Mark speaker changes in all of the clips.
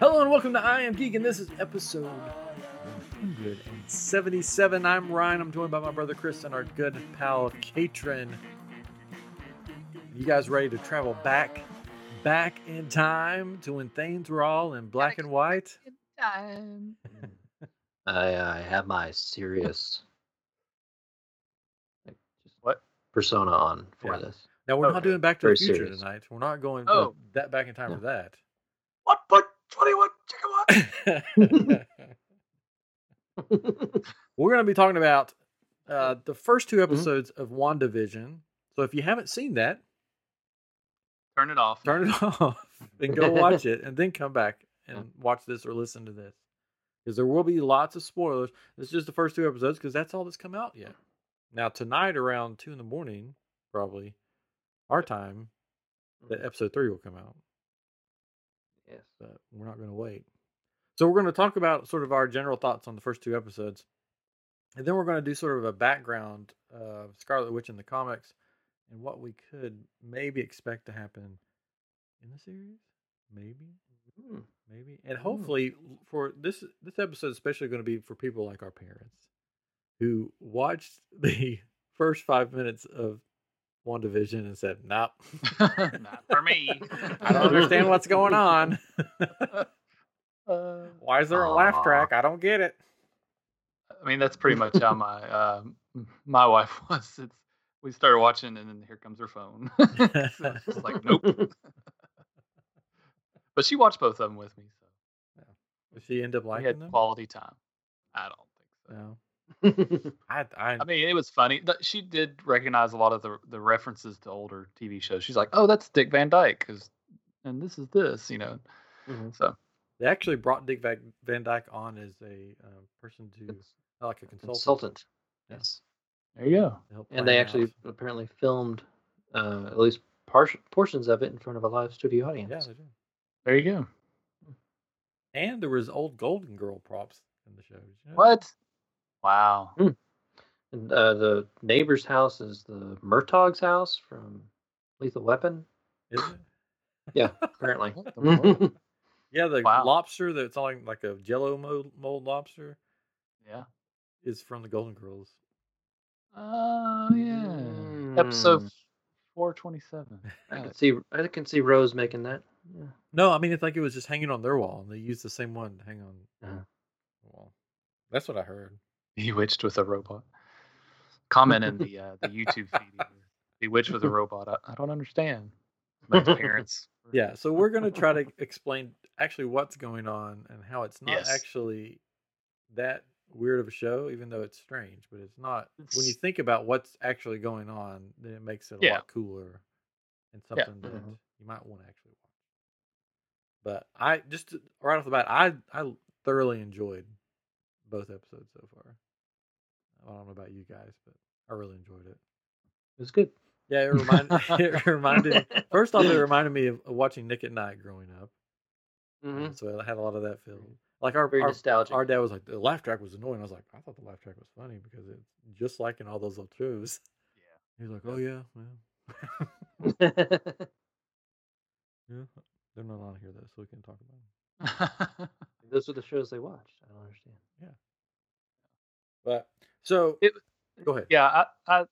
Speaker 1: Hello and welcome to I Am Geek, and this is episode 177. I'm Ryan. I'm joined by my brother Chris and our good pal Katrin. You guys ready to travel back, back in time to when things were all in black and white?
Speaker 2: I, I have my serious
Speaker 3: what
Speaker 2: persona on for
Speaker 1: yeah.
Speaker 2: this.
Speaker 1: Now we're
Speaker 3: okay.
Speaker 1: not doing Back to
Speaker 2: Very the
Speaker 1: Future
Speaker 2: serious.
Speaker 1: tonight. We're not going
Speaker 3: oh.
Speaker 1: that back in time for that.
Speaker 3: What? But 21 gigawatt.
Speaker 1: We're going to be talking about uh, the first two
Speaker 2: mm-hmm.
Speaker 1: episodes mm-hmm. of WandaVision. So if you haven't seen that,
Speaker 3: turn it off.
Speaker 1: Turn it off and go watch it and then come back and watch this or listen to this. Because there will be lots of spoilers. This is just the first two episodes because that's all that's come out yet. Now, tonight around 2 in the morning, probably our time, that mm-hmm. episode 3 will come out.
Speaker 2: Yes.
Speaker 1: but we're not going to wait so we're going to talk about sort of our general thoughts on the first two episodes and then we're going to do sort of a background of scarlet witch in the comics and what we could maybe expect to happen in the series maybe
Speaker 2: Mm.
Speaker 1: maybe and hopefully for this this episode is especially going to be for people like our parents who watched the first five minutes of WandaVision and said nope
Speaker 3: Not for me.
Speaker 1: i don't understand what's going on
Speaker 3: Uh,
Speaker 1: why is there a laugh track i don't get it
Speaker 3: I mean, that's pretty much how my uh, my wife was. It's we started watching, and then here comes her phone. so it's like nope. but she watched both of them with me, so
Speaker 1: Does she end up
Speaker 3: we
Speaker 1: liking
Speaker 3: had
Speaker 1: them
Speaker 3: quality time. I don't think so.
Speaker 1: no I, I,
Speaker 3: I mean, it was funny. She did recognize a lot of the the references to older TV shows. She's like, "Oh, that's Dick Van Dyke," 'cause- and this is this, you know.
Speaker 2: Mhm.
Speaker 3: So
Speaker 1: they actually brought dick van, van dyke on as a uh, person to
Speaker 2: Cons-
Speaker 1: like a consultant,
Speaker 2: Consultant.
Speaker 1: Yeah.
Speaker 2: Yes.
Speaker 3: there you go.
Speaker 2: And they actually
Speaker 1: out.
Speaker 2: apparently filmed uh, at least par- portions of it in front of a live studio audience.
Speaker 1: yeah they did.
Speaker 3: There you go.
Speaker 1: and there was old golden girl props in the show you know?
Speaker 3: What? Wow.
Speaker 2: And uh, the neighbor's house is the Murtaugh's house from Lethal Weapon.
Speaker 1: Is it?
Speaker 2: Yeah, apparently.
Speaker 3: What the world?
Speaker 1: Yeah, the
Speaker 3: Wow.
Speaker 1: lobster that's like like a Jello mold, mold lobster
Speaker 3: yeah.
Speaker 1: is from the Golden Girls.
Speaker 3: Oh yeah. Episode
Speaker 2: Mm.
Speaker 3: four twenty seven.
Speaker 2: I can see. I can see Rose making that. Yeah.
Speaker 1: No, I mean it's like it was just hanging on their wall, and they used the same one to hang on
Speaker 2: Uh-huh.
Speaker 1: the wall. That's what I heard.
Speaker 3: Bewitched with a robot. Comment in the uh, the YouTube feed. Bewitched with a robot. I, I don't understand. My parents.
Speaker 1: Yeah, so we're gonna try to explain actually what's going on and how it's not
Speaker 3: Yes.
Speaker 1: actually that weird of a show, even though it's strange. But it's not when you think about what's actually going on, then it makes it a
Speaker 3: Yeah.
Speaker 1: lot cooler and
Speaker 3: Yeah.
Speaker 1: something that
Speaker 2: Mhm.
Speaker 1: you might want to actually watch. But I just right off the bat, I I thoroughly enjoyed both episodes so far. I don't know about you guys, but I really enjoyed it.
Speaker 2: It was good.
Speaker 1: Yeah, it reminded it reminded first off it reminded me of watching Nick at Night growing up.
Speaker 2: Mm-hmm.
Speaker 1: So I had a lot of that feel. Like our
Speaker 2: Very
Speaker 1: our,
Speaker 2: nostalgic.
Speaker 1: our dad was like the laugh track was annoying. I was like, I thought the laugh track was funny because it's just like in all those old shows.
Speaker 3: Yeah.
Speaker 1: He's like, Oh yeah, well yeah. They're not on here though, so we can talk about them.
Speaker 2: Those are the shows they watched. I don't understand.
Speaker 1: But so
Speaker 3: It-
Speaker 1: go ahead.
Speaker 3: yeah, I, I,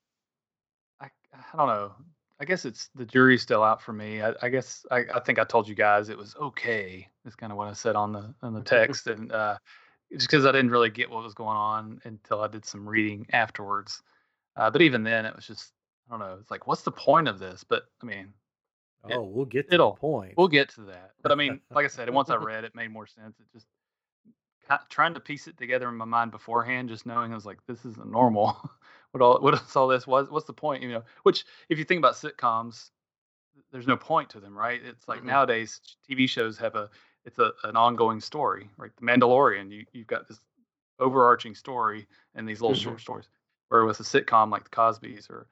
Speaker 3: I, I don't know. I guess it's the jury's still out for me. I, I guess I, I think I told you guys it was okay. Is kind of what I said on the on the text, and uh, just because I didn't really get what was going on until I did some reading afterwards. Uh, but even then, it was just I don't know. It's like, what's the point of this? But I mean, it-
Speaker 1: Oh, we'll get to
Speaker 3: it'll-
Speaker 1: the point.
Speaker 3: we'll get to that. But I mean, like I said, once I read it, made more sense. It just trying to piece it together in my mind beforehand, just knowing I was like, this isn't normal. what all what is all this? What, what's the point? You know, which if you think about sitcoms, there's no point to them, right? It's like
Speaker 2: Mhm.
Speaker 3: nowadays TV shows have a it's a, an ongoing story, right? The Mandalorian, you you've got this overarching story and these little short stories. Where with a sitcom like the Cosby's or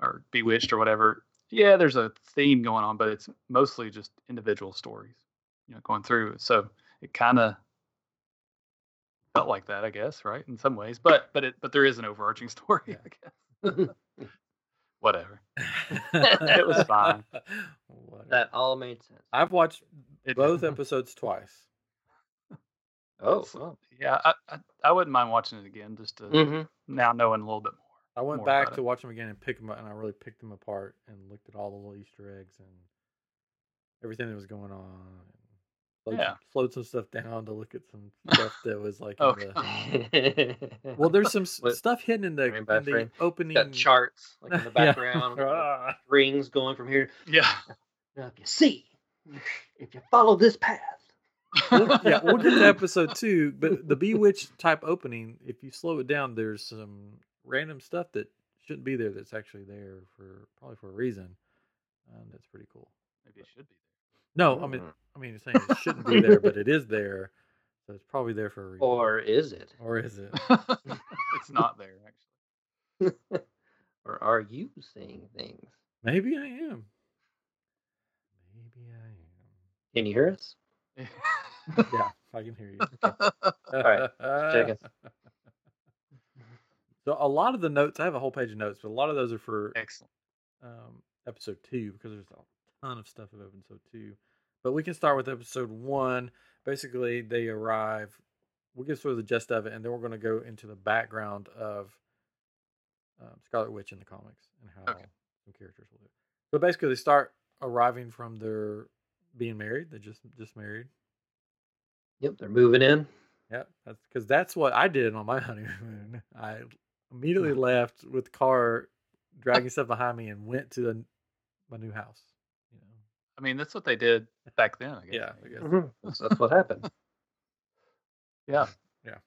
Speaker 3: or Bewitched or whatever, yeah, there's a theme going on, but it's mostly just individual stories, you know, going through. So it kind of felt like that, I guess, right? In some ways, but but it but there is an overarching story,
Speaker 1: Yeah.
Speaker 3: I guess. Whatever. It was fine.
Speaker 1: Whatever.
Speaker 2: that all made sense.
Speaker 1: I've watched
Speaker 3: It,
Speaker 1: both episodes twice.
Speaker 2: Oh,
Speaker 3: It's-
Speaker 2: well.
Speaker 3: Yeah, I, I I wouldn't mind watching it again just to
Speaker 2: hmm
Speaker 3: now knowing a little bit more.
Speaker 1: I went
Speaker 3: more
Speaker 1: back to
Speaker 3: it.
Speaker 1: watch them again and pick them up, and I really picked them apart and looked at all the little Easter eggs and everything that was going on. Slowed,
Speaker 3: Yeah.
Speaker 1: some, slowed some stuff down to look at some stuff that was like. in the, well, there's some stuff hidden in the,
Speaker 2: Frame by
Speaker 1: in the opening.
Speaker 2: got charts like in the background,
Speaker 1: Ah.
Speaker 2: rings going from here.
Speaker 3: Yeah.
Speaker 2: Now, if you see, if you follow this path,
Speaker 1: We'll- yeah, we'll get to episode two, but the Bewitched type opening, if you slow it down, there's some random stuff that shouldn't be there that's actually there for probably for a reason. Um, that's pretty cool.
Speaker 3: Maybe it should be
Speaker 1: No, I mean,
Speaker 2: Mm.
Speaker 1: I mean, you're saying it shouldn't be there, but it is there, so it's probably there for a reason.
Speaker 2: or is it?
Speaker 1: or is it?
Speaker 3: it's not there actually.
Speaker 2: or are you seeing things?
Speaker 1: Maybe I am. Maybe I am.
Speaker 2: Can you hear us?
Speaker 1: Yeah, I can hear you.
Speaker 2: All right, checking.
Speaker 1: So a lot of the notes, I have a whole page of notes, but a lot of those are for
Speaker 3: Excellent.
Speaker 1: um, episode two because there's a ton of stuff of episode two. But we can start with episode one. Basically, they arrive. We'll get sort of the gist of it, and then we're going to go into the background of um, Scarlet Witch in the comics and how
Speaker 3: Okay.
Speaker 1: some characters will do. So basically, they start arriving from their being married. They just just married.
Speaker 2: Yep, they're moving in.
Speaker 1: Yep, that's because that's what I did on my honeymoon. I immediately left with the car dragging stuff behind me and went to the, my new house. You know,
Speaker 3: I mean, that's what they did back then. I guess.
Speaker 1: yeah, I guess.
Speaker 2: Mhm. That's, that's what happened.
Speaker 3: Yeah.
Speaker 2: Yeah,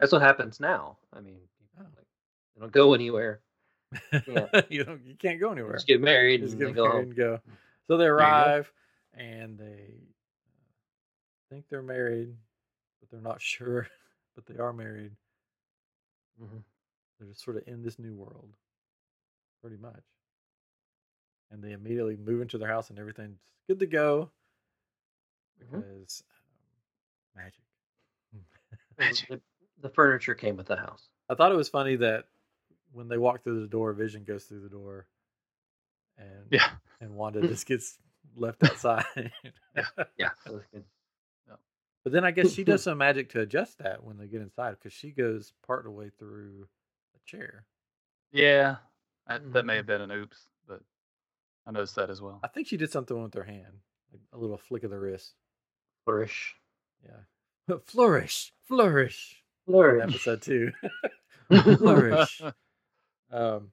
Speaker 2: that's what happens now. I mean,
Speaker 1: Oh.
Speaker 2: like, they don't go anywhere. Yeah.
Speaker 1: you don't, you can't go anywhere.
Speaker 2: Just get married
Speaker 1: Just
Speaker 2: and
Speaker 1: get
Speaker 2: they go
Speaker 1: married
Speaker 2: home.
Speaker 1: and go. So they arrive and they uh, think they're married, but they're not sure. But they are married.
Speaker 2: Mhm.
Speaker 1: They're just sort of in this new world, pretty much. And they immediately move into their house and everything's good to go
Speaker 2: Mhm.
Speaker 1: because um, magic.
Speaker 3: Magic.
Speaker 2: The, the furniture came with the house.
Speaker 1: I thought it was funny that when they walk through the door, Vision goes through the door, and
Speaker 3: Yeah.
Speaker 1: and Wanda just gets left outside.
Speaker 2: Yeah, that was good.
Speaker 1: But then I guess she does some magic to adjust that when they get inside because she goes part of the way through a chair.
Speaker 3: Yeah. That, that may
Speaker 2: Mhm.
Speaker 3: have been an oops, I noticed that as well.
Speaker 1: I think she did something with her hand, like a little flick of the wrist.
Speaker 2: Flourish.
Speaker 1: Yeah, flourish, flourish.
Speaker 2: Flourish.
Speaker 1: Episode two, flourish. Um,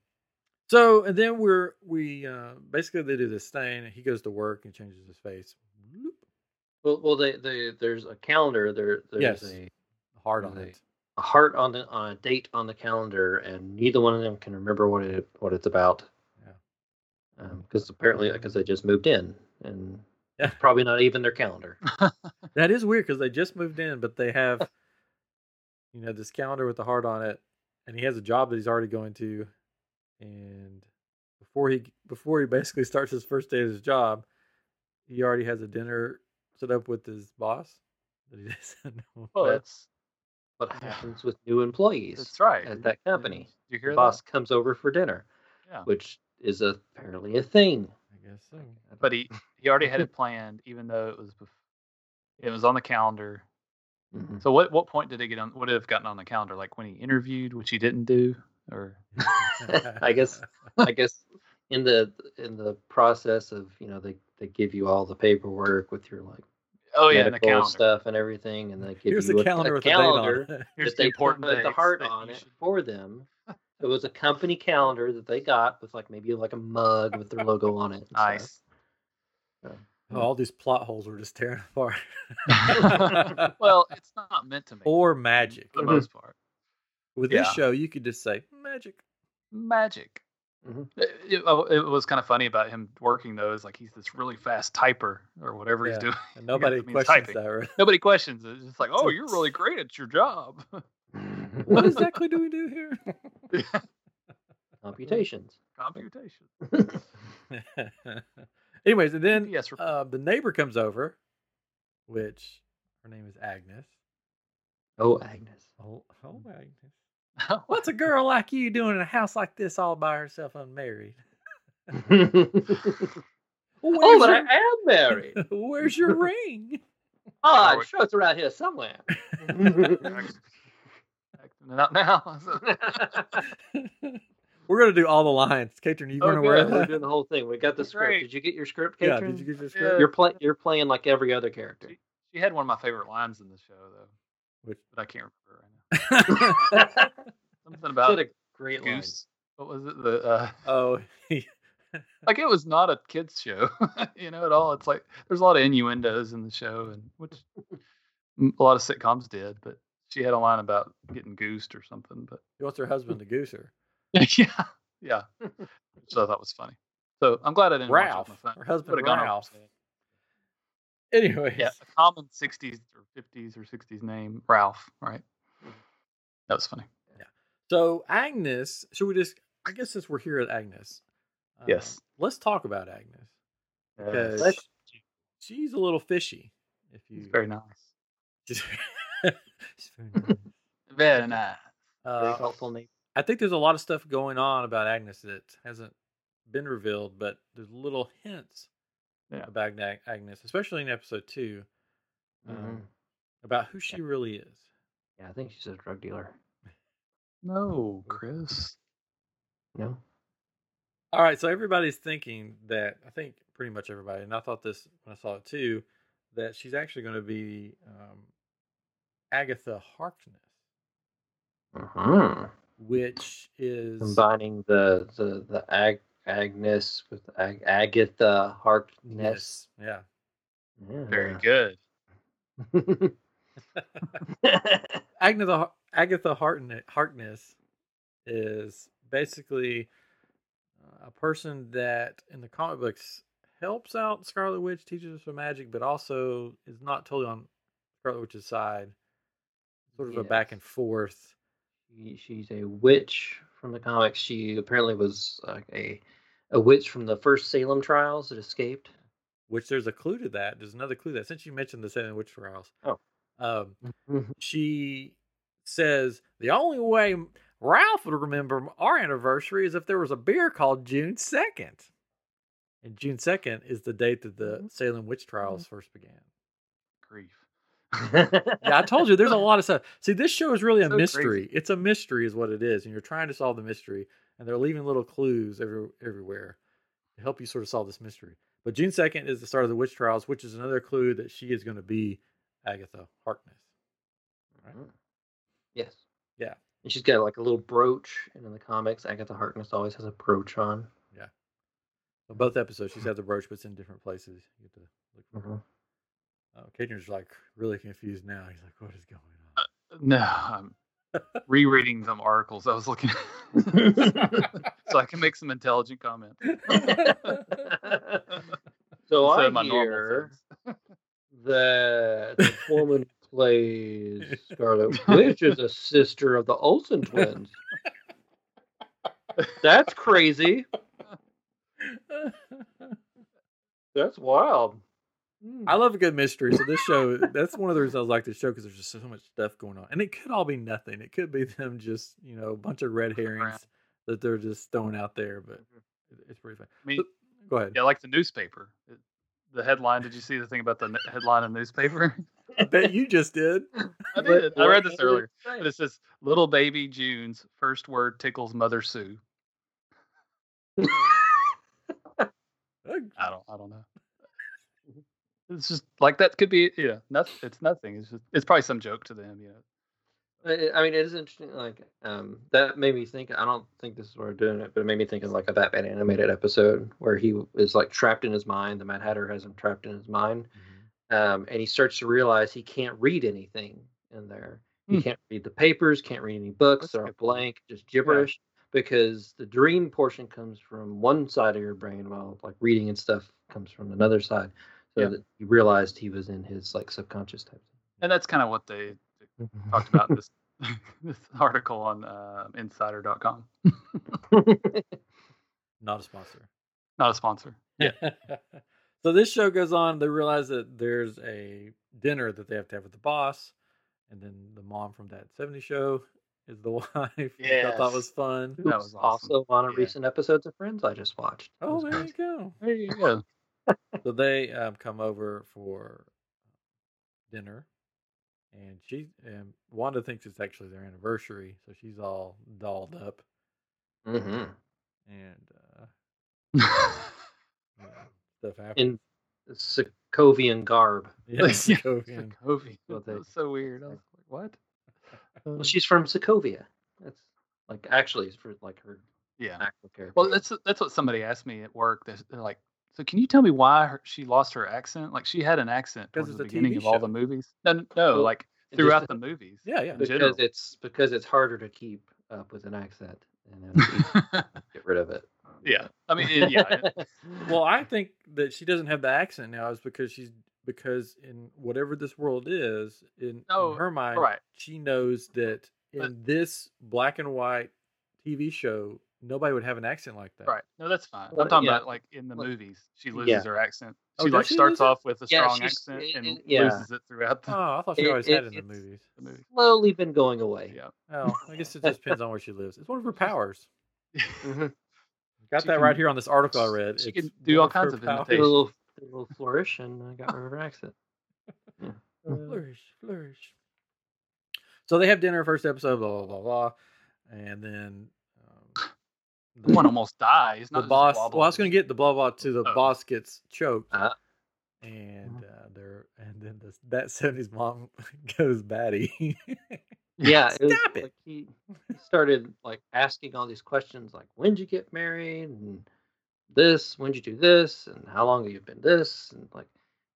Speaker 1: so and then we're we uh basically they do this thing. and He goes to work and changes his face.
Speaker 2: Well, well, they, they there's a calendar. There, there's
Speaker 1: Yes.
Speaker 2: a,
Speaker 1: heart on
Speaker 2: Right.
Speaker 1: it.
Speaker 2: a heart on the on a date on the calendar, and neither one of them can remember what it what it's about.
Speaker 1: Um, yeah.
Speaker 2: Because apparently, because they just moved in, and
Speaker 1: Yeah.
Speaker 2: probably not even their calendar.
Speaker 1: That is weird because they just moved in, but they have, you know, this calendar with the heart on it, and he has a job that he's already going to, and before he before he basically starts his first day of his job, he already has a dinner set up with his boss that he doesn't know.
Speaker 3: well,
Speaker 1: about.
Speaker 3: that's
Speaker 2: What happens with new employees
Speaker 3: that's right.
Speaker 2: at that company?
Speaker 3: Did you
Speaker 2: The
Speaker 3: hear
Speaker 2: boss comes over for dinner,
Speaker 3: Yeah.
Speaker 2: which is apparently a thing.
Speaker 1: I guess so.
Speaker 3: But he he already had it planned, even though it was bef- it was on the calendar.
Speaker 2: Mhm.
Speaker 3: So what what point did it get on? Would it have gotten on the calendar? Like when he interviewed, which he didn't do, or
Speaker 2: I guess I guess in the in the process of you know they they give you all the paperwork with your like
Speaker 3: oh yeah, in the
Speaker 2: medical
Speaker 3: calendar.
Speaker 2: stuff and everything, and they give
Speaker 1: Here's
Speaker 2: you
Speaker 1: the
Speaker 2: a,
Speaker 1: calendar
Speaker 2: a
Speaker 1: with the date
Speaker 2: calendar
Speaker 1: on it.
Speaker 3: Here's
Speaker 2: that
Speaker 3: the
Speaker 2: they
Speaker 3: important
Speaker 2: put the heart on it for them. It was a company calendar that they got with like maybe like a mug with their logo on it. and stuff.
Speaker 3: Nice.
Speaker 1: Oh, all these plot holes were just tearing apart.
Speaker 3: well, it's not meant to make
Speaker 1: or magic.
Speaker 3: for the most part.
Speaker 1: With this show, you could just say magic.
Speaker 3: Magic.
Speaker 2: Mhm.
Speaker 3: It, it- it was kind of funny about him working though. Is like he's this really fast typer or whatever
Speaker 1: Yeah.
Speaker 3: he's doing.
Speaker 1: And nobody questions that. Right?
Speaker 3: Nobody questions it. It's just like, oh, you're really great at your job.
Speaker 1: What exactly do we do here?
Speaker 2: Computations.
Speaker 3: Computations.
Speaker 1: Anyways, and then
Speaker 3: Yes.
Speaker 1: uh, the neighbor comes over, which her name is Agnes.
Speaker 2: Oh, Agnes.
Speaker 1: Oh, oh Agnes. What's a girl like you doing in a house like this all by herself unmarried?
Speaker 2: oh,
Speaker 1: Where's
Speaker 2: but I am married.
Speaker 1: Where's your ring?
Speaker 2: Oh,
Speaker 3: Or
Speaker 2: I'm
Speaker 3: what-
Speaker 2: sure it's around here somewhere.
Speaker 3: Acting it out now.
Speaker 1: We're gonna do all the lines. Katrin, you
Speaker 3: Oh,
Speaker 1: weren't aware of
Speaker 3: good.
Speaker 2: We're doing the whole thing. We got the script.
Speaker 3: great.
Speaker 2: Did you get your script,
Speaker 1: Yeah, did you get your
Speaker 3: Yeah.
Speaker 1: script?
Speaker 2: You're playing. You're playing like every other character.
Speaker 3: she had one of my favorite lines in the show though,
Speaker 1: Which-
Speaker 3: but I can't remember right now. Something about
Speaker 2: had a great line.
Speaker 3: What was it? The uh,
Speaker 1: oh,
Speaker 3: like it was not a kids show, you know, at all. It's like there's a lot of innuendos in the show, and which a lot of sitcoms did. But she had a line about getting goosed or something. But
Speaker 1: he wants her husband to goose her.
Speaker 3: yeah, yeah. So I thought was funny. So I'm glad I didn't
Speaker 1: Ralph,
Speaker 3: watch
Speaker 1: her husband Ralph. Anyways,
Speaker 3: Yeah, a common 60s or 50s or 60s name, Ralph. Right. That was funny. Yeah.
Speaker 1: So Agnes, should we just? I guess since we're here at Agnes, um,
Speaker 3: Yes.
Speaker 1: let's talk about Agnes because she's a little fishy. If you,
Speaker 3: It's very nice.
Speaker 1: she's very nice.
Speaker 3: Very nice.
Speaker 2: Very
Speaker 1: Uh,
Speaker 2: helpful name.
Speaker 1: I think there's a lot of stuff going on about Agnes that hasn't been revealed, but there's little hints
Speaker 3: Yeah.
Speaker 1: about Agna- Agnes, especially in episode two, um,
Speaker 2: Mhm.
Speaker 1: about who she really is.
Speaker 2: Yeah, I think she's a drug dealer.
Speaker 3: No, Chris.
Speaker 2: No.
Speaker 1: All right, so everybody's thinking that I think pretty much everybody, and I thought this when I saw it too, that she's actually going to be um, Agatha Harkness,
Speaker 2: Mhm.
Speaker 1: which is
Speaker 2: Combining the the the Ag- Agnes with Ag- Agatha Harkness.
Speaker 1: yes, yeah.
Speaker 3: Very good.
Speaker 2: good.
Speaker 1: Agatha Agatha Harkness, Harkness is basically a person that in the comic books helps out Scarlet Witch, teaches her some magic, but also is not totally on Scarlet Witch's side. Sort of a back and forth.
Speaker 2: She, she's a witch from the comics. She apparently was like a a witch from the first Salem trials that escaped.
Speaker 1: Which there's a clue to that. There's another clue to that since you mentioned the Salem Witch Trials.
Speaker 2: Oh.
Speaker 1: um,
Speaker 2: Mhm.
Speaker 1: she says the only way Ralph would remember our anniversary is if there was a beer called June second, and June second is the date that the Salem witch trials first began.
Speaker 3: Grief.
Speaker 1: Yeah, I told you there's a lot of stuff. See, this show is really a
Speaker 3: So crazy.
Speaker 1: mystery. It's a mystery, is what it is, and you're trying to solve the mystery, and they're leaving little clues every, everywhere to help you sort of solve this mystery. But June second is the start of the witch trials, which is another clue that she is going to be Agatha Harkness. Right. Mm.
Speaker 2: Yes.
Speaker 1: Yeah.
Speaker 2: And she's got like a little brooch, and in the comics, Agatha Harkness always has a brooch on.
Speaker 1: So both episodes, she's mm-hmm. had the brooch, but it's in different places. You get to look for her.
Speaker 2: Mm-hmm.
Speaker 1: Uh, Caitlin's like really confused now. He's like, "What is going on?
Speaker 3: No, I'm rereading some articles I was looking at so I can make some intelligent comment.
Speaker 2: so
Speaker 3: Instead
Speaker 2: I
Speaker 3: of my
Speaker 2: hear that the woman plays Scarlet Witch is a sister of the Olsen twins. That's crazy. That's wild. Mm.
Speaker 1: I love a good mystery. So this show, that's one of the reasons I like this show because there's just so much stuff going on, and it could all be nothing. It could be them just you know a bunch of red herrings that they're just throwing out there, but mm-hmm. it's pretty fun.
Speaker 3: I mean,
Speaker 1: So- Go ahead.
Speaker 3: yeah, like the newspaper. The headline. Did you see the thing about the headline in the newspaper?
Speaker 1: I bet you just did.
Speaker 3: I did. I read this earlier. But it says, "Little baby June's first word tickles Mother Sue." I don't. I don't know. It's just like that could be. You know, nothing. It's nothing. It's just. It's probably some joke to them. You know.
Speaker 2: I mean, it is interesting. Like, um, that made me think. I don't think this is where we're doing it, but it made me think of like a Batman animated episode where he is like trapped in his mind. The Mad Hatter has him trapped in his mind, um, and he starts to realize he can't read anything in there. He
Speaker 3: Hmm.
Speaker 2: can't read the papers, can't read any books.
Speaker 3: That's
Speaker 2: They're
Speaker 3: good
Speaker 2: blank, just gibberish. Because the dream portion comes from one side of your brain, while like reading and stuff comes from another side. So
Speaker 3: Yeah.
Speaker 2: that he realized he was in his like subconscious type.
Speaker 3: And that's kind of what they
Speaker 2: thing.
Speaker 3: talked about in this this article on uh, Insider.com.
Speaker 1: Not a sponsor.
Speaker 3: Not a sponsor. Yeah.
Speaker 1: so this show goes on. They realize that there's a dinner that they have to have with the boss, and then the mom from that '70s show is the wife. which I thought was fun.
Speaker 3: That was awesome.
Speaker 2: Also, on a
Speaker 3: Yeah.
Speaker 2: recent episodes of Friends I just watched.
Speaker 1: Oh, there
Speaker 2: great.
Speaker 1: you go.
Speaker 3: There you go.
Speaker 1: So they um, come over for dinner, and she and Wanda thinks it's actually their anniversary, so she's all dolled up,
Speaker 2: hmm
Speaker 1: and uh, you know, stuff happens.
Speaker 2: In Sokovian garb.
Speaker 1: yeah, Sokovian.
Speaker 3: Sokovia.
Speaker 2: What they-
Speaker 3: That was so weird. I was like, what?
Speaker 2: Well, she's from Sokovia. That's like actually for like her
Speaker 3: Yeah.
Speaker 2: actual character.
Speaker 3: Well, that's that's what somebody asked me at work. They're like, "So can you tell me why her, she lost her accent? Like she had an accent
Speaker 1: 'Cause
Speaker 3: towards the
Speaker 1: it's a
Speaker 3: beginning
Speaker 1: TV
Speaker 3: of all the movies. No, no, no,
Speaker 2: Well,
Speaker 3: like
Speaker 2: it just-
Speaker 3: throughout the movies.
Speaker 1: Yeah, yeah.
Speaker 2: because
Speaker 3: general.
Speaker 2: it's because it's harder to keep up with an accent and get rid of it.
Speaker 3: yeah. I mean, it- yeah.
Speaker 1: Well, I think that she doesn't have the accent now is because she's because in whatever this world is, in,
Speaker 3: No,
Speaker 1: in oh, her mind,
Speaker 3: right.
Speaker 1: she knows that in
Speaker 3: But-
Speaker 1: this black and white TV show, nobody would have an accent like that.
Speaker 3: Right. No, that's fine.
Speaker 2: Well,
Speaker 3: I'm talking
Speaker 2: yeah.
Speaker 3: about like in the
Speaker 2: Well,
Speaker 3: movies, she loses
Speaker 2: yeah.
Speaker 3: her accent.
Speaker 1: Oh,
Speaker 3: She
Speaker 1: does
Speaker 3: like
Speaker 1: she
Speaker 3: starts off with a
Speaker 2: Yeah,
Speaker 3: strong accent
Speaker 2: it-
Speaker 3: and
Speaker 2: it- yeah.
Speaker 3: loses it throughout the,
Speaker 1: Oh, I thought she
Speaker 2: It-
Speaker 1: always
Speaker 2: it-
Speaker 1: had it in the movies.
Speaker 3: the movie.
Speaker 2: Slowly been going away.
Speaker 3: Yeah.
Speaker 1: Oh, I guess it just depends on where she lives. It's one of her powers.
Speaker 2: Mhm.
Speaker 1: Got
Speaker 3: She
Speaker 1: that
Speaker 3: can-
Speaker 1: right here on this article I read.
Speaker 3: she
Speaker 1: It's
Speaker 3: can do all kinds of
Speaker 1: powers.
Speaker 2: Did a little, a little flourish and I got rid of her accent.
Speaker 1: flourish, flourish. So they have dinner first episode, blah blah blah blah, and then the,
Speaker 3: One almost dies.
Speaker 1: the boss.
Speaker 3: blah,
Speaker 1: Well. I was going to get the blah blah to the
Speaker 3: Oh.
Speaker 1: boss gets choked,
Speaker 2: Uh,
Speaker 1: and uh, they're and then this, that seventies mom goes batty.
Speaker 2: yeah, it was
Speaker 1: Stop it.
Speaker 2: Like he, he started like asking all these questions, like when'd you get married, and this, when'd you do this, and how long have you been this, and like,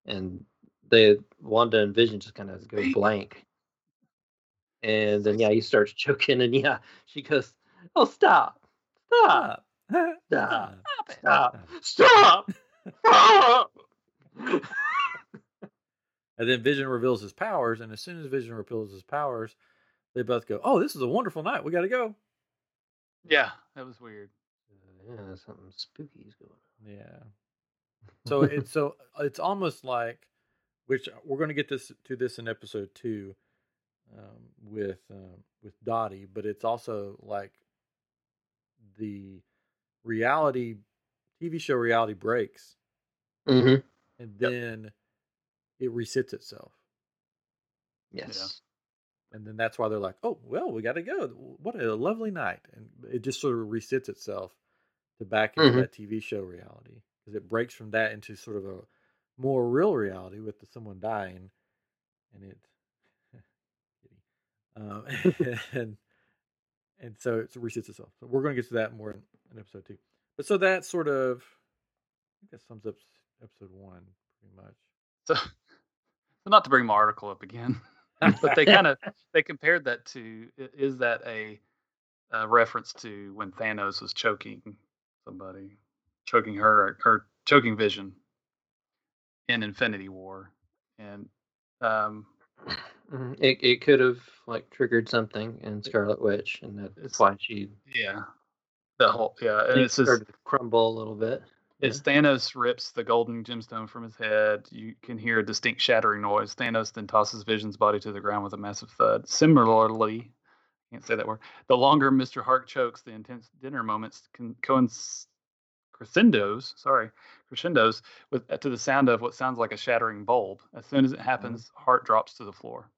Speaker 2: and they Wanda and Vision just kind of go blank, and then yeah, he starts choking, and yeah, she goes, "Oh, stop, stop,
Speaker 1: Stop.
Speaker 2: stop,
Speaker 1: Stop.
Speaker 2: stop, stop."
Speaker 1: And then Vision reveals his powers, and as soon as Vision reveals his powers, they both go, "Oh, this is a wonderful night. We got to go."
Speaker 3: Yeah, that was weird.
Speaker 2: yeah, something spooky's going on.
Speaker 1: Yeah. So it's so it's almost like, which we're going to get this to this in episode two, um, with um, with Dottie, but it's also like the reality TV show reality breaks,
Speaker 2: Mm-hmm.
Speaker 1: and
Speaker 3: Yep.
Speaker 1: then it resets itself,
Speaker 2: Yes.
Speaker 1: and then that's why they're like, "Oh, well, we got to go. What a lovely night!" And it just sort of resets itself to back into
Speaker 2: Mhm.
Speaker 1: that TV show reality because it breaks from that into sort of a more real reality with the, someone dying, and it, um, and and so it resets itself. So we're going to get to that more in, in episode two. But so that sort of, I think that sums up episode one pretty much.
Speaker 3: So, so not to bring my article up again, but they kind of they compared that to is that a, a reference to when Thanos was choking somebody, choking her or choking Vision in Infinity War, and um,
Speaker 2: Mhm. It it could have like triggered something in Scarlet Witch, and that's
Speaker 3: It's-
Speaker 2: why she
Speaker 3: yeah, the whole yeah, and it's just
Speaker 2: started to crumble a little bit.
Speaker 3: As Thanos rips the golden gemstone from his head, you can hear a distinct shattering noise. Thanos then tosses Vision's body to the ground with a massive thud. Similarly, can't say that word. The longer Mr. Hart chokes, the intense dinner moments can coincide crescendos, sorry, crescendos with to the sound of what sounds like a shattering bulb. As soon as it happens, Hart drops to the floor.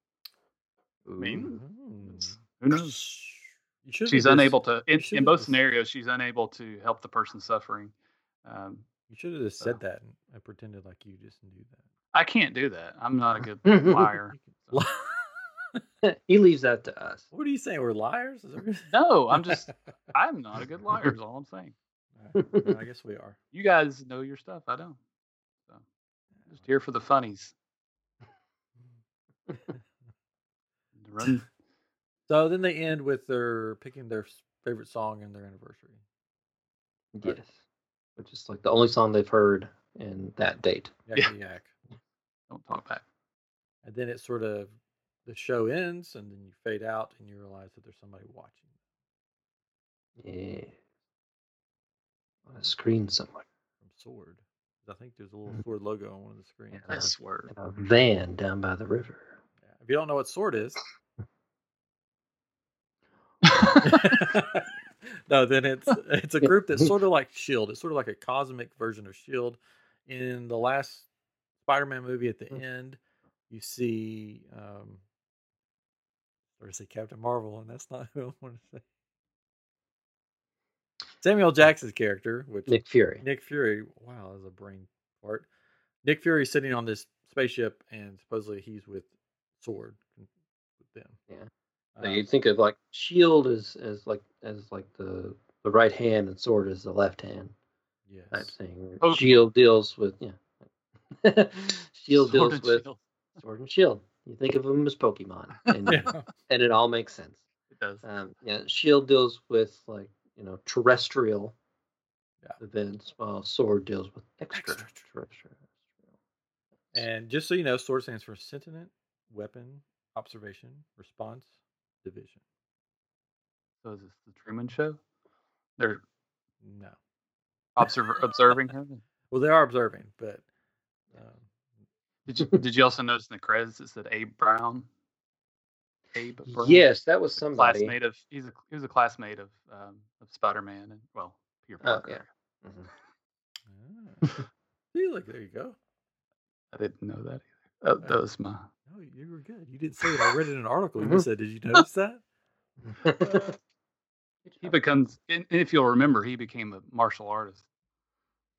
Speaker 3: Mean,
Speaker 1: Mm.
Speaker 3: Who knows?
Speaker 1: You
Speaker 3: She's unable
Speaker 1: just-
Speaker 3: to. In, in both
Speaker 1: just-
Speaker 3: scenarios, she's unable to help the person suffering. Um,
Speaker 1: You should have just said that and I pretended like you just knew that.
Speaker 3: I can't do that. I'm not a good liar.
Speaker 2: he leaves that to us.
Speaker 1: what are you saying? We're liars? Is that what-
Speaker 3: No, I'm just I'm not a good liar. Is all I'm saying.
Speaker 1: Alright, well, I guess we are.
Speaker 3: You guys know your stuff. I don't. So just here for the funnies. Run.
Speaker 1: So then they end with their picking their favorite song and their anniversary.
Speaker 2: Yes, which is like the only song they've heard in that date.
Speaker 1: Yak
Speaker 3: Yeah.
Speaker 1: yak.
Speaker 3: Don't talk back.
Speaker 1: And then it sort of the show ends and then you fade out and you realize that there's somebody watching.
Speaker 2: Yeah, on a screen somewhere.
Speaker 1: from Sword. I think there's a little mm-hmm. Sword logo on one of the screens.
Speaker 2: Yeah.
Speaker 3: I swear.
Speaker 2: A van down by the river.
Speaker 1: If you don't know what Sword is, no, then it's it's a group that's sort of like Shield. It's sort of like a cosmic version of Shield. In the last Spider-Man movie, at the
Speaker 2: Mm.
Speaker 1: end, You see, um, or say Captain Marvel, and that's not who I want to say. Samuel Jackson's character, which
Speaker 2: Nick Fury.
Speaker 1: Nick Fury, wow, that's a brain part. Nick Fury sitting on this spaceship, and supposedly he's with Sword with them.
Speaker 2: Yeah. So you'd think of like Shield as as like as like the the right hand and Sword as the left hand Yeah. type
Speaker 1: yes.
Speaker 2: thing.
Speaker 3: Oh.
Speaker 2: Shield deals with yeah. Shield
Speaker 3: Sword
Speaker 2: deals with
Speaker 3: Shield.
Speaker 2: Sword and Shield. You think of them as Pokemon, and,
Speaker 1: Yeah.
Speaker 2: and it all makes sense.
Speaker 3: It does.
Speaker 2: Um, yeah, Shield deals with like you know terrestrial
Speaker 1: Yeah.
Speaker 2: events, while Sword deals with
Speaker 1: Extraterrestrial.
Speaker 2: extraterrestrial.
Speaker 1: And just so you know, SWORD stands for Sentient Weapon Observation Response Division.
Speaker 3: So is this the Truman Show? They're
Speaker 1: No.
Speaker 3: observer observing him.
Speaker 1: Well, they are observing, but um,
Speaker 3: Did you did you also notice in the credits it said Abe Brown? Abe Brown.
Speaker 2: Yes, that was
Speaker 3: A
Speaker 2: somebody.
Speaker 3: classmate of he's a he was a classmate of um, of Spider Man and well Peter Parker.
Speaker 2: Oh,
Speaker 3: Parker.
Speaker 2: yeah. Mhm.
Speaker 1: ah. see, look, there you go.
Speaker 3: I didn't know that either. That, that was my.
Speaker 1: No, you were good. You didn't say it. I read it in an article. You said, "Did you notice that?"
Speaker 3: Uh, he becomes, and if you'll remember, he became a martial artist,